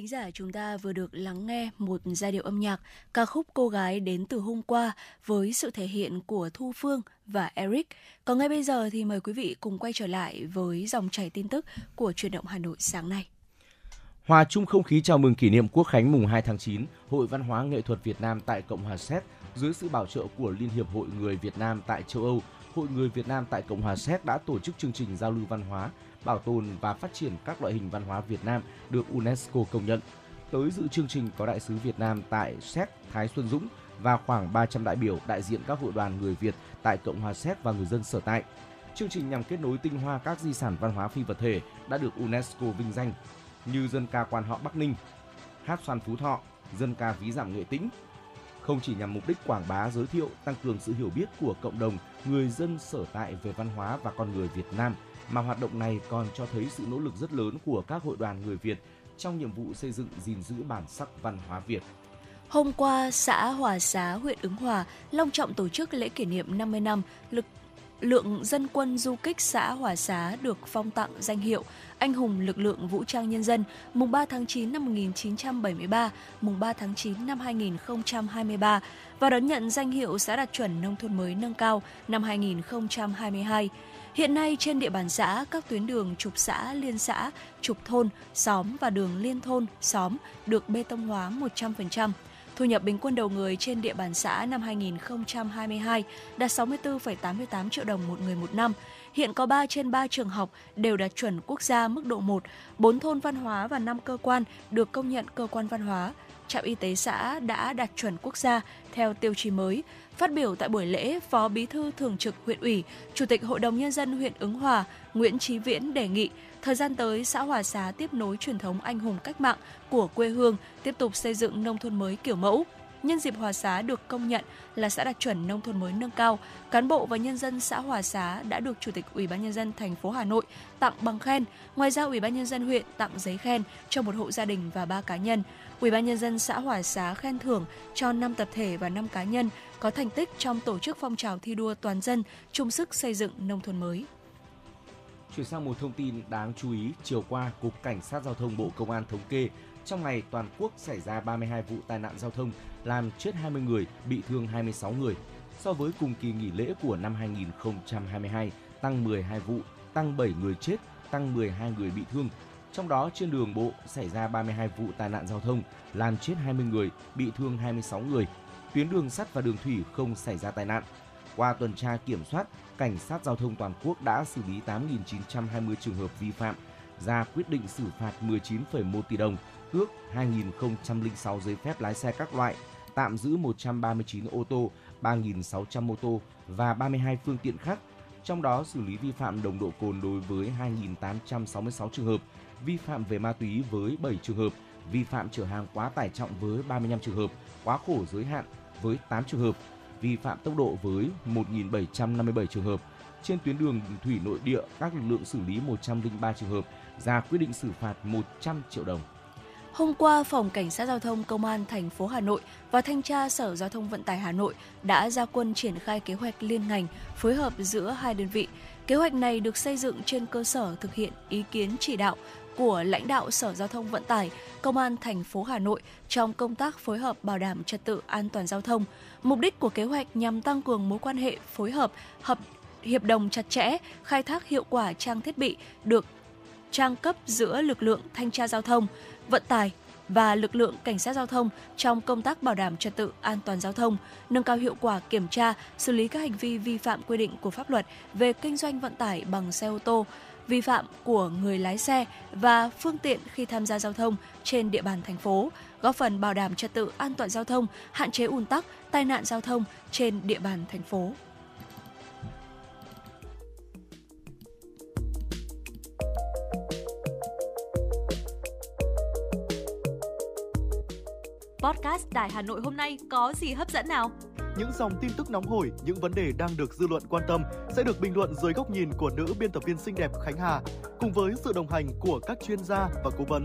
Speaker 3: thính giả, chúng ta vừa được lắng nghe một giai điệu âm nhạc ca khúc Cô gái đến từ hôm qua với sự thể hiện của Thu Phương và Eric. Còn ngay bây giờ thì mời quý vị cùng quay trở lại với dòng chảy tin tức của truyền động Hà Nội sáng nay.
Speaker 2: Hòa chung không khí chào mừng kỷ niệm Quốc khánh mùng 2 tháng 9, Hội Văn hóa Nghệ thuật Việt Nam tại Cộng hòa Séc dưới sự bảo trợ của Liên hiệp Hội Người Việt Nam tại châu Âu, Hội Người Việt Nam tại Cộng hòa Séc đã tổ chức chương trình giao lưu văn hóa, bảo tồn và phát triển các loại hình văn hóa Việt Nam được UNESCO công nhận. Tới dự chương trình có đại sứ Việt Nam tại Séc Thái Xuân Dũng và khoảng 300 đại biểu đại diện các hội đoàn người Việt tại Cộng hòa Séc và người dân sở tại. Chương trình nhằm kết nối tinh hoa các di sản văn hóa phi vật thể đã được UNESCO vinh danh như dân ca quan họ Bắc Ninh, hát xoan Phú Thọ, dân ca ví giảm Nghệ Tĩnh. Không chỉ nhằm mục đích quảng bá giới thiệu, tăng cường sự hiểu biết của cộng đồng người dân sở tại về văn hóa và con người Việt Nam, mà hoạt động này còn cho thấy sự nỗ lực rất lớn của các hội đoàn người Việt trong nhiệm vụ xây dựng gìn giữ bản sắc văn hóa Việt.
Speaker 3: Hôm qua, xã Hòa Xá, huyện Ứng Hòa long trọng tổ chức lễ kỷ niệm 50 năm lực lượng dân quân du kích xã Hòa Xá được phong tặng danh hiệu Anh hùng lực lượng vũ trang nhân dân mùng 3 tháng 9 năm 1973, mùng 3 tháng 9 năm 2023 và đón nhận danh hiệu xã đạt chuẩn nông thôn mới nâng cao năm 2022. Hiện nay trên địa bàn xã, các tuyến đường trục xã, liên xã, trục thôn, xóm và đường liên thôn, xóm được bê tông hóa 100%. Thu nhập bình quân đầu người trên địa bàn xã năm 2022 đạt 64,88 triệu đồng một người một năm. Hiện có 3 trên 3 trường học đều đạt chuẩn quốc gia mức độ 1, 4 thôn văn hóa và 5 cơ quan được công nhận cơ quan văn hóa. Trạm y tế xã đã đạt chuẩn quốc gia theo tiêu chí mới. Phát biểu tại buổi lễ, Phó Bí thư Thường trực huyện ủy, Chủ tịch Hội đồng Nhân dân huyện Ứng Hòa Nguyễn Trí Viễn đề nghị Thời gian tới, xã Hòa Xá tiếp nối truyền thống anh hùng cách mạng của quê hương, tiếp tục xây dựng nông thôn mới kiểu mẫu. Nhân dịp Hòa Xá được công nhận là xã đạt chuẩn nông thôn mới nâng cao, cán bộ và nhân dân xã Hòa Xá đã được Chủ tịch Ủy ban nhân dân thành phố Hà Nội tặng bằng khen. Ngoài ra, Ủy ban nhân dân huyện tặng giấy khen cho một hộ gia đình và ba cá nhân. Ủy ban nhân dân xã Hòa Xá khen thưởng cho 5 tập thể và 5 cá nhân có thành tích trong tổ chức phong trào thi đua toàn dân chung sức xây dựng nông thôn mới.
Speaker 2: Chuyển sang một thông tin đáng chú ý, chiều qua, Cục Cảnh sát Giao thông Bộ Công an thống kê trong ngày toàn quốc xảy ra 32 vụ tai nạn giao thông, làm chết 20 người, bị thương 26 người. So với cùng kỳ nghỉ lễ của năm 2022, tăng 12 vụ, tăng 7 người chết, tăng 12 người bị thương. Trong đó trên đường bộ xảy ra 32 vụ tai nạn giao thông, làm chết 20 người, bị thương 26 người. Tuyến đường sắt và đường thủy không xảy ra tai nạn. Qua tuần tra kiểm soát, cảnh sát giao thông toàn quốc đã xử lý 8.920 trường hợp vi phạm, ra quyết định xử phạt 19,1 tỷ đồng, tước 2.006 giấy phép lái xe các loại, tạm giữ 139 ô tô, 3.600 mô tô và 32 phương tiện khác. Trong đó xử lý vi phạm nồng độ cồn đối với 2.866 trường hợp, vi phạm về ma túy với 7 trường hợp, vi phạm chở hàng quá tải trọng với 35 trường hợp, quá khổ giới hạn với 8 trường hợp, vi phạm tốc độ với 1.757 trường hợp. Trên tuyến đường thủy nội địa, các lực lượng xử lý 103 trường hợp, ra quyết định xử phạt 100 triệu đồng.
Speaker 3: Hôm qua, Phòng Cảnh sát Giao thông Công an thành phố Hà Nội và Thanh tra Sở Giao thông Vận tải Hà Nội đã ra quân triển khai kế hoạch liên ngành phối hợp giữa hai đơn vị. Kế hoạch này được xây dựng trên cơ sở thực hiện ý kiến chỉ đạo của lãnh đạo Sở Giao thông Vận tải, Công an thành phố Hà Nội trong công tác phối hợp bảo đảm trật tự an toàn giao thông. Mục đích của kế hoạch nhằm tăng cường mối quan hệ phối hợp, hợp hiệp đồng chặt chẽ, khai thác hiệu quả trang thiết bị được trang cấp giữa lực lượng thanh tra giao thông, vận tải và lực lượng cảnh sát giao thông trong công tác bảo đảm trật tự an toàn giao thông, nâng cao hiệu quả kiểm tra, xử lý các hành vi vi phạm quy định của pháp luật về kinh doanh vận tải bằng xe ô tô, vi phạm của người lái xe và phương tiện khi tham gia giao thông trên địa bàn thành phố, góp phần bảo đảm trật tự an toàn giao thông, hạn chế ùn tắc, tai nạn giao thông trên địa bàn thành phố.
Speaker 7: Podcast Đài Hà Nội hôm nay có gì hấp dẫn nào?
Speaker 9: Những dòng tin tức nóng hổi, những vấn đề đang được dư luận quan tâm sẽ được bình luận dưới góc nhìn của nữ biên tập viên xinh đẹp Khánh Hà cùng với sự đồng hành của các chuyên gia và cố vấn.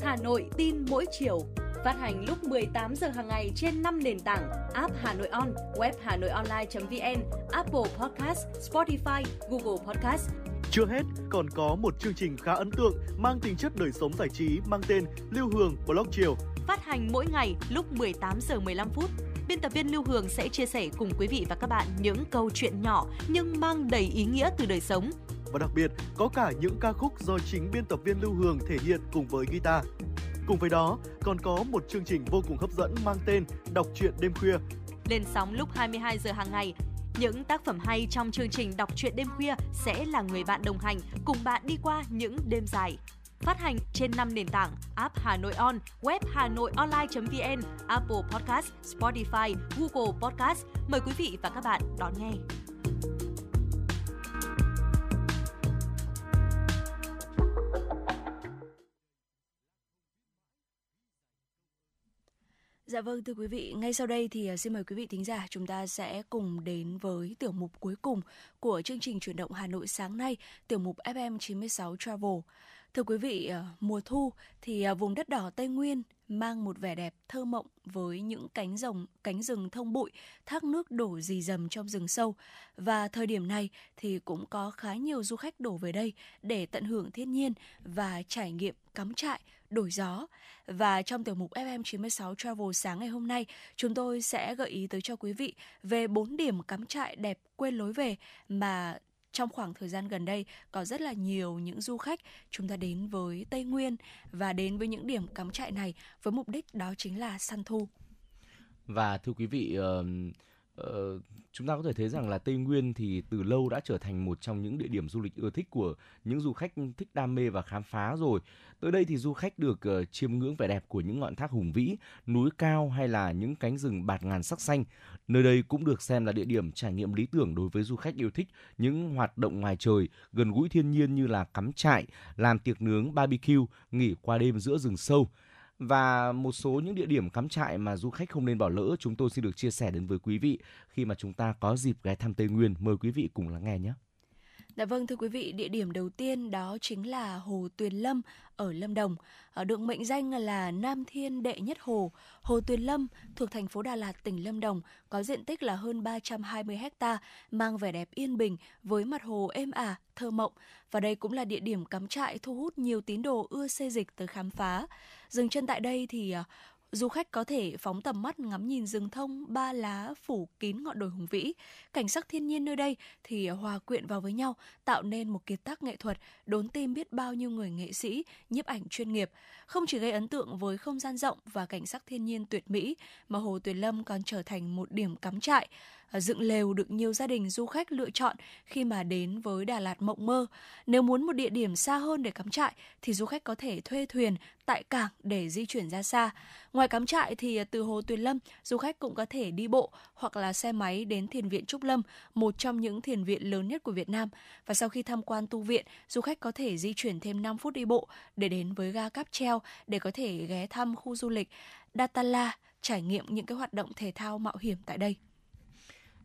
Speaker 10: Hà Nội tin mỗi chiều phát hành lúc 18 giờ hàng ngày trên 5 nền tảng app Hà Nội On, web Hà Nội Online.vn, Apple Podcast, Spotify, Google Podcast
Speaker 9: Chưa hết, còn có một chương trình khá ấn tượng mang tính chất đời sống giải trí mang tên Lưu Hương Blog Chiều.
Speaker 10: Phát hành mỗi ngày lúc 18 giờ 15 phút. Biên tập viên Lưu Hương sẽ chia sẻ cùng quý vị và các bạn những câu chuyện nhỏ nhưng mang đầy ý nghĩa từ đời sống.
Speaker 9: Và đặc biệt, có cả những ca khúc do chính biên tập viên Lưu Hương thể hiện cùng với guitar. Cùng với đó, còn có một chương trình vô cùng hấp dẫn mang tên Đọc truyện đêm khuya.
Speaker 10: Lên sóng lúc 22 giờ hàng ngày, những tác phẩm hay trong chương trình Đọc truyện đêm khuya sẽ là người bạn đồng hành cùng bạn đi qua những đêm dài. Phát hành trên 5 nền tảng app Hà Nội On, web Hà Nội Online.vn, Apple Podcast, Spotify, Google Podcast. Mời quý vị và các bạn đón nghe.
Speaker 3: Dạ vâng thưa quý vị, ngay sau đây thì à, xin mời quý vị thính giả chúng ta sẽ cùng đến với tiểu mục cuối cùng của chương trình chuyển động Hà Nội sáng nay, tiểu mục FM 96 Travel. Thưa quý vị, à, mùa thu thì à, vùng đất đỏ Tây Nguyên mang một vẻ đẹp thơ mộng với những cánh rồng, cánh rừng thông bụi, thác nước đổ rì rầm trong rừng sâu. Và thời điểm này thì cũng có khá nhiều du khách đổ về đây để tận hưởng thiên nhiên và trải nghiệm cắm trại, đổi gió. Và trong tiểu mục FM 96 Travel sáng ngày hôm nay, chúng tôi sẽ gợi ý tới cho quý vị về 4 điểm cắm trại đẹp quên lối về mà trong khoảng thời gian gần đây có rất là nhiều những du khách chúng ta đến với Tây Nguyên và đến với những điểm cắm trại này với mục đích đó chính là săn thu.
Speaker 2: Và thưa quý vị, uh, Ờ, chúng ta có thể thấy rằng là Tây Nguyên thì từ lâu đã trở thành một trong những địa điểm du lịch ưa thích của những du khách thích đam mê và khám phá rồi. Tới đây thì du khách được uh, chiêm ngưỡng vẻ đẹp của những ngọn thác hùng vĩ, núi cao hay là những cánh rừng bạt ngàn sắc xanh. Nơi đây cũng được xem là địa điểm trải nghiệm lý tưởng đối với du khách yêu thích những hoạt động ngoài trời, gần gũi thiên nhiên như là cắm trại, làm tiệc nướng barbecue, nghỉ qua đêm giữa rừng sâu. Và một số những địa điểm cắm trại mà du khách không nên bỏ lỡ chúng tôi xin được chia sẻ đến với quý vị khi mà chúng ta có dịp ghé thăm Tây Nguyên. Mời quý vị cùng lắng nghe nhé.
Speaker 3: Dạ vâng thưa quý vị, địa điểm đầu tiên đó chính là Hồ Tuyền Lâm ở Lâm Đồng, ở được mệnh danh là Nam Thiên Đệ Nhất Hồ. Hồ Tuyền Lâm thuộc thành phố Đà Lạt, tỉnh Lâm Đồng, có diện tích là hơn 320 ha, mang vẻ đẹp yên bình với mặt hồ êm ả, thơ mộng. Và đây cũng là địa điểm cắm trại thu hút nhiều tín đồ ưa xê dịch tới khám phá. Dừng chân tại đây thì ờ, du khách có thể phóng tầm mắt ngắm nhìn rừng thông ba lá phủ kín ngọn đồi hùng vĩ. Cảnh sắc thiên nhiên nơi đây thì hòa quyện vào với nhau, tạo nên một kiệt tác nghệ thuật đốn tim biết bao nhiêu người nghệ sĩ, nhiếp ảnh chuyên nghiệp. Không chỉ gây ấn tượng với không gian rộng và cảnh sắc thiên nhiên tuyệt mỹ, mà Hồ Tuyền Lâm còn trở thành một điểm cắm trại dựng lều được nhiều gia đình du khách lựa chọn khi mà đến với Đà Lạt mộng mơ. Nếu muốn một địa điểm xa hơn để cắm trại thì du khách có thể thuê thuyền tại cảng để di chuyển ra xa. Ngoài cắm trại thì à, từ Hồ Tuyền Lâm, du khách cũng có thể đi bộ hoặc là xe máy đến Thiền viện Trúc Lâm, một trong những thiền viện lớn nhất của Việt Nam. Và sau khi tham quan tu viện, du khách có thể di chuyển thêm 5 phút đi bộ để đến với ga cáp treo để có thể ghé thăm khu du lịch Datala, trải nghiệm những cái hoạt động thể thao mạo hiểm tại đây.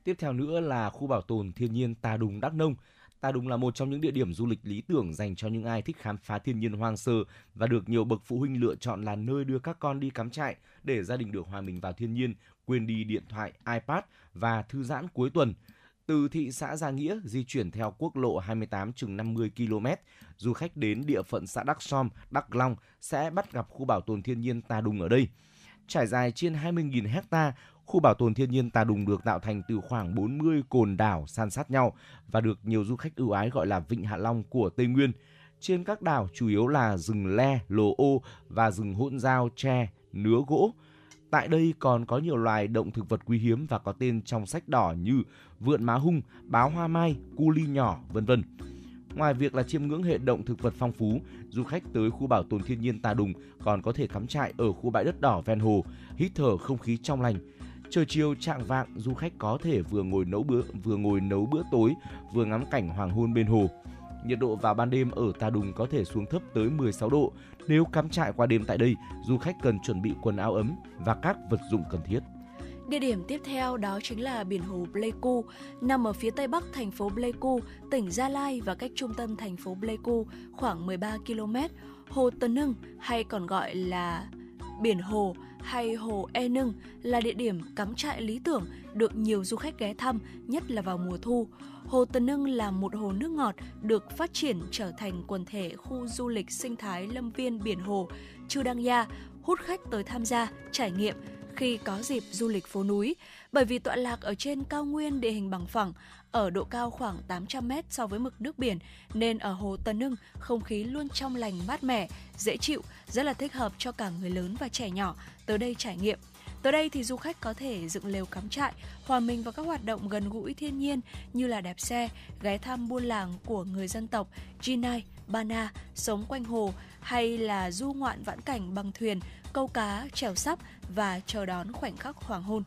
Speaker 2: Tiếp theo nữa là khu bảo tồn thiên nhiên Tà Đùng Đắk Nông. Ta Đùng là một trong những địa điểm du lịch lý tưởng dành cho những ai thích khám phá thiên nhiên hoang sơ và được nhiều bậc phụ huynh lựa chọn là nơi đưa các con đi cắm trại để gia đình được hòa mình vào thiên nhiên, quên đi điện thoại, iPad và thư giãn cuối tuần. Từ thị xã Gia Nghĩa di chuyển theo quốc lộ 28 chừng 50 km, du khách đến địa phận xã Đắc Som, Đắc Long sẽ bắt gặp khu bảo tồn thiên nhiên Tà Đùng ở đây. Trải dài trên 20.000 hecta, Khu bảo tồn thiên nhiên Tà Đùng được tạo thành từ khoảng 40 cồn đảo san sát nhau và được nhiều du khách ưu ái gọi là Vịnh Hạ Long của Tây Nguyên. Trên các đảo chủ yếu là rừng le, lồ ô và rừng hỗn giao, tre, nứa gỗ. Tại đây còn có nhiều loài động thực vật quý hiếm và có tên trong sách đỏ như vượn má hung, báo hoa mai, cu ly nhỏ, vân vân. Ngoài việc là chiêm ngưỡng hệ động thực vật phong phú, du khách tới khu bảo tồn thiên nhiên Tà Đùng còn có thể cắm trại ở khu bãi đất đỏ ven hồ, hít thở không khí trong lành, Trời chiều trạng vạng, du khách có thể vừa ngồi nấu bữa vừa ngồi nấu bữa tối, vừa ngắm cảnh hoàng hôn bên hồ. Nhiệt độ vào ban đêm ở Tà Đùng có thể xuống thấp tới 16 độ. Nếu cắm trại qua đêm tại đây, du khách cần chuẩn bị quần áo ấm và các vật dụng cần thiết.
Speaker 3: Địa điểm tiếp theo đó chính là biển hồ Pleiku, nằm ở phía tây bắc thành phố Pleiku, tỉnh Gia Lai và cách trung tâm thành phố Pleiku khoảng 13 km. Hồ Tân Nưng hay còn gọi là biển Hồ hay Hồ E Nưng là địa điểm cắm trại lý tưởng được nhiều du khách ghé thăm, nhất là vào mùa thu. Hồ Tần Nưng là một hồ nước ngọt được phát triển trở thành quần thể khu du lịch sinh thái lâm viên biển hồ Chu Đăng gia hút khách tới tham gia, trải nghiệm khi có dịp du lịch phố núi. Bởi vì tọa lạc ở trên cao nguyên địa hình bằng phẳng, ở độ cao khoảng 800 mét so với mực nước biển, nên ở hồ Tân Nưng không khí luôn trong lành mát mẻ, dễ chịu, rất là thích hợp cho cả người lớn và trẻ nhỏ tới đây trải nghiệm. Tới đây thì du khách có thể dựng lều cắm trại, hòa mình vào các hoạt động gần gũi thiên nhiên như là đạp xe, ghé thăm buôn làng của người dân tộc Jinai, Bana, sống quanh hồ hay là du ngoạn vãn cảnh bằng thuyền, câu cá, trèo sắp và chờ đón khoảnh khắc hoàng hôn.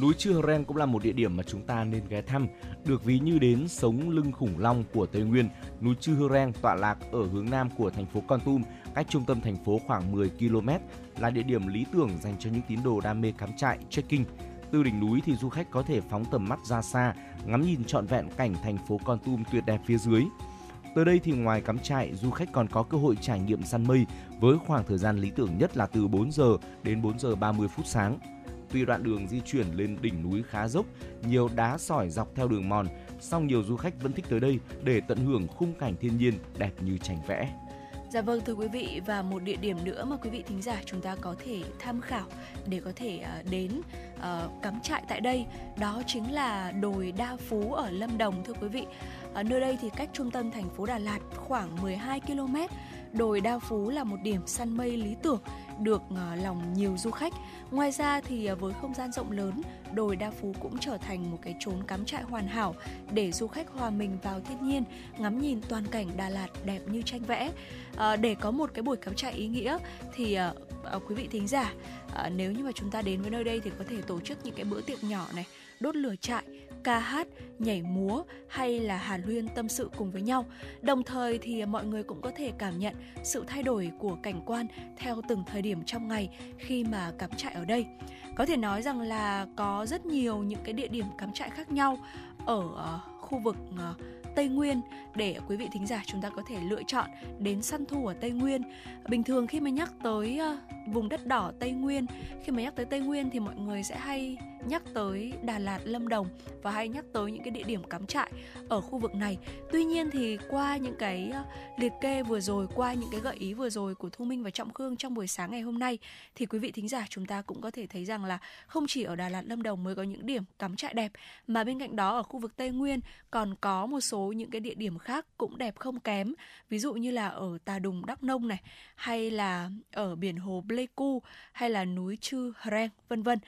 Speaker 2: Núi Chư Ren cũng là một địa điểm mà chúng ta nên ghé thăm. Được ví như đến sống lưng khủng long của Tây Nguyên, núi Chư Ren tọa lạc ở hướng nam của thành phố Con Tum, cách trung tâm thành phố khoảng 10 km, là địa điểm lý tưởng dành cho những tín đồ đam mê cắm trại, trekking. Từ đỉnh núi thì du khách có thể phóng tầm mắt ra xa, ngắm nhìn trọn vẹn cảnh thành phố Con Tum tuyệt đẹp phía dưới. Tới đây thì ngoài cắm trại, du khách còn có cơ hội trải nghiệm săn mây với khoảng thời gian lý tưởng nhất là từ 4 giờ đến 4 giờ 30 phút sáng. Tuy đoạn đường di chuyển lên đỉnh núi khá dốc, nhiều đá sỏi dọc theo đường mòn, song nhiều du khách vẫn thích tới đây để tận hưởng khung cảnh thiên nhiên đẹp như tranh vẽ.
Speaker 3: Dạ vâng thưa quý vị và một địa điểm nữa mà quý vị thính giả chúng ta có thể tham khảo để có thể à, đến à, cắm trại tại đây đó chính là đồi Đa Phú ở Lâm Đồng thưa quý vị. Ở nơi đây thì cách trung tâm thành phố Đà Lạt khoảng 12 km. Đồi Đa Phú là một điểm săn mây lý tưởng được ờ, lòng nhiều du khách. Ngoài ra thì ờ, với không gian rộng lớn, đồi Đa Phú cũng trở thành một cái chốn cắm trại hoàn hảo để du khách hòa mình vào thiên nhiên, ngắm nhìn toàn cảnh Đà Lạt đẹp như tranh vẽ. À, để có một cái buổi cắm trại ý nghĩa thì à, quý vị thính giả à, nếu như mà chúng ta đến với nơi đây thì có thể tổ chức những cái bữa tiệc nhỏ này, đốt lửa trại, ca hát, nhảy múa hay là hàn huyên tâm sự cùng với nhau. Đồng thời thì mọi người cũng có thể cảm nhận sự thay đổi của cảnh quan theo từng thời điểm trong ngày khi mà cắm trại ở đây. Có thể nói rằng là có rất nhiều những cái địa điểm cắm trại khác nhau ở ờ, khu vực ờ, Tây Nguyên để quý vị thính giả chúng ta có thể lựa chọn đến săn thu ở Tây Nguyên. Bình thường khi mà nhắc tới ờ, vùng đất đỏ Tây Nguyên, khi mà nhắc tới Tây Nguyên thì mọi người sẽ hay nhắc tới Đà Lạt, Lâm Đồng và hay nhắc tới những cái địa điểm cắm trại ở khu vực này. Tuy nhiên thì qua những cái ờ, liệt kê vừa rồi, qua những cái gợi ý vừa rồi của Thu Minh và Trọng Khương trong buổi sáng ngày hôm nay thì quý vị thính giả chúng ta cũng có thể thấy rằng là không chỉ ở Đà Lạt, Lâm Đồng mới có những điểm cắm trại đẹp mà bên cạnh đó ở khu vực Tây Nguyên còn có một số những cái địa điểm khác cũng đẹp không kém. Ví dụ như là ở Tà Đùng, Đắk Nông này hay là ở biển hồ Pleiku hay là núi Chư Hreng vân vân.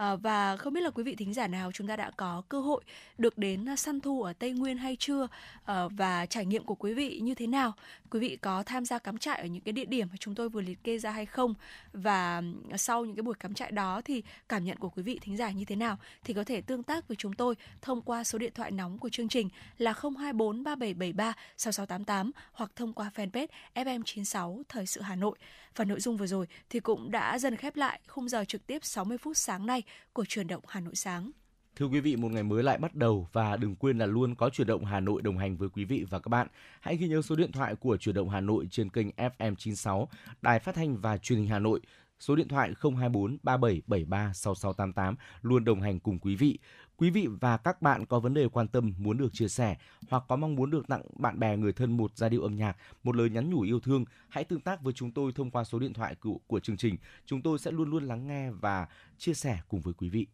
Speaker 3: À, và không biết là quý vị thính giả nào chúng ta đã có cơ hội được đến à, săn thu ở Tây Nguyên hay chưa à, và trải nghiệm của quý vị như thế nào? Quý vị có tham gia cắm trại ở những cái địa điểm mà chúng tôi vừa liệt kê ra hay không? Và ừ, sau những cái buổi cắm trại đó thì cảm nhận của quý vị thính giả như thế nào? Thì có thể tương tác với chúng tôi thông qua số điện thoại nóng của chương trình là 024 3773 6688 hoặc thông qua fanpage FM96 Thời sự Hà Nội. Và nội dung vừa rồi thì cũng đã dần khép lại khung giờ trực tiếp 60 phút sáng nay của truyền động Hà Nội sáng.
Speaker 2: Thưa quý vị, một ngày mới lại bắt đầu và đừng quên là luôn có chuyển động Hà Nội đồng hành với quý vị và các bạn. Hãy ghi nhớ số điện thoại của chuyển động Hà Nội trên kênh FM 96, Đài Phát thanh và Truyền hình Hà Nội. Số điện thoại 024 3773 6688 luôn đồng hành cùng quý vị. Quý vị và các bạn có vấn đề quan tâm muốn được chia sẻ hoặc có mong muốn được tặng bạn bè người thân một giai điệu âm nhạc, một lời nhắn nhủ yêu thương, hãy tương tác với chúng tôi thông qua số điện thoại của, của chương trình. Chúng tôi sẽ luôn luôn lắng nghe và chia sẻ cùng với quý vị.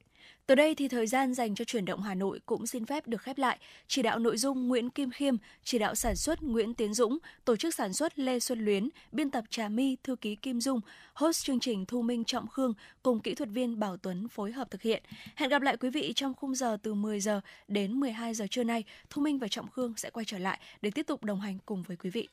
Speaker 3: Từ đây thì thời gian dành cho chuyển động Hà Nội cũng xin phép được khép lại. Chỉ đạo nội dung Nguyễn Kim Khiêm, chỉ đạo sản xuất Nguyễn Tiến Dũng, tổ chức sản xuất Lê Xuân Luyến, biên tập Trà My, thư ký Kim Dung, host chương trình Thu Minh Trọng Khương cùng kỹ thuật viên Bảo Tuấn phối hợp thực hiện. Hẹn gặp lại quý vị trong khung giờ từ 10 giờ đến 12 giờ trưa nay. Thu Minh và Trọng Khương sẽ quay trở lại để tiếp tục đồng hành cùng với quý vị.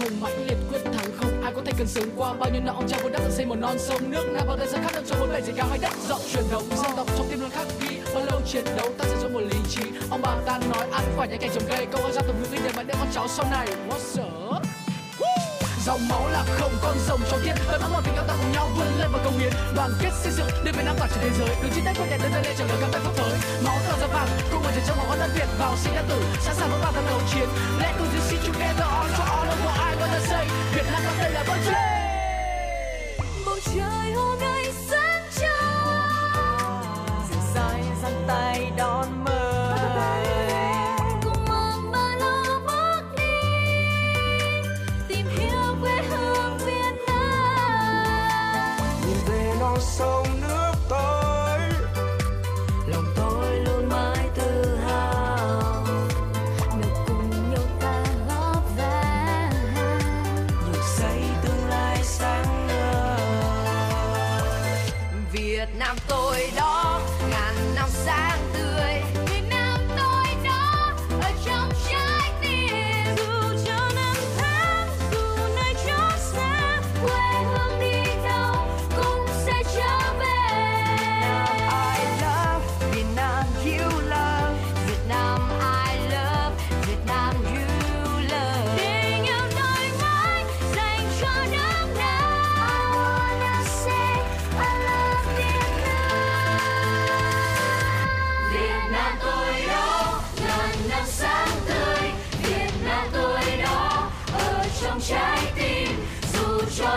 Speaker 11: Anh hùng mãnh liệt quyết thắng không? Ai có thể cần sướng qua? Bao nhiêu năm ông cha vun đắp xây một non sông nước nam vào thời gian khác đang cho bốn bề gì cao hay đất rộng truyền thống. Dân tộc trong tim luôn khắc ghi, bao lâu chiến đấu ta sẽ cho một lý trí. Ông bà ta nói, ăn phải những cảnh trồng cây, câu ca ra tục ngữ ghi nhớ để con cháu sau này. What's up dòng máu là không con rồng cho thiên đời mong mòn tình yêu ta cùng nhau vươn lên và công hiến đoàn kết xây dựng, đưa việt nam tỏa trên thế giới. Đường chiến thép quên đưa lên lên trở lời cảm tay pháp phới máu cờ ra vàng, cùng một trận trong máu đất việt vào sinh ra tử. Sẵn sàng với vào thân đấu chiến. Let us just sit together on for all of what Say việt nam ta đây là bầu
Speaker 12: chê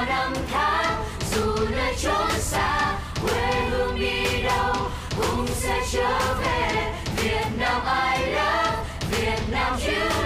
Speaker 12: năm tháng dù nơi chốn xa, quê hương đi đâu, cũng sẽ trở về
Speaker 13: Việt Nam
Speaker 12: I love Việt Nam you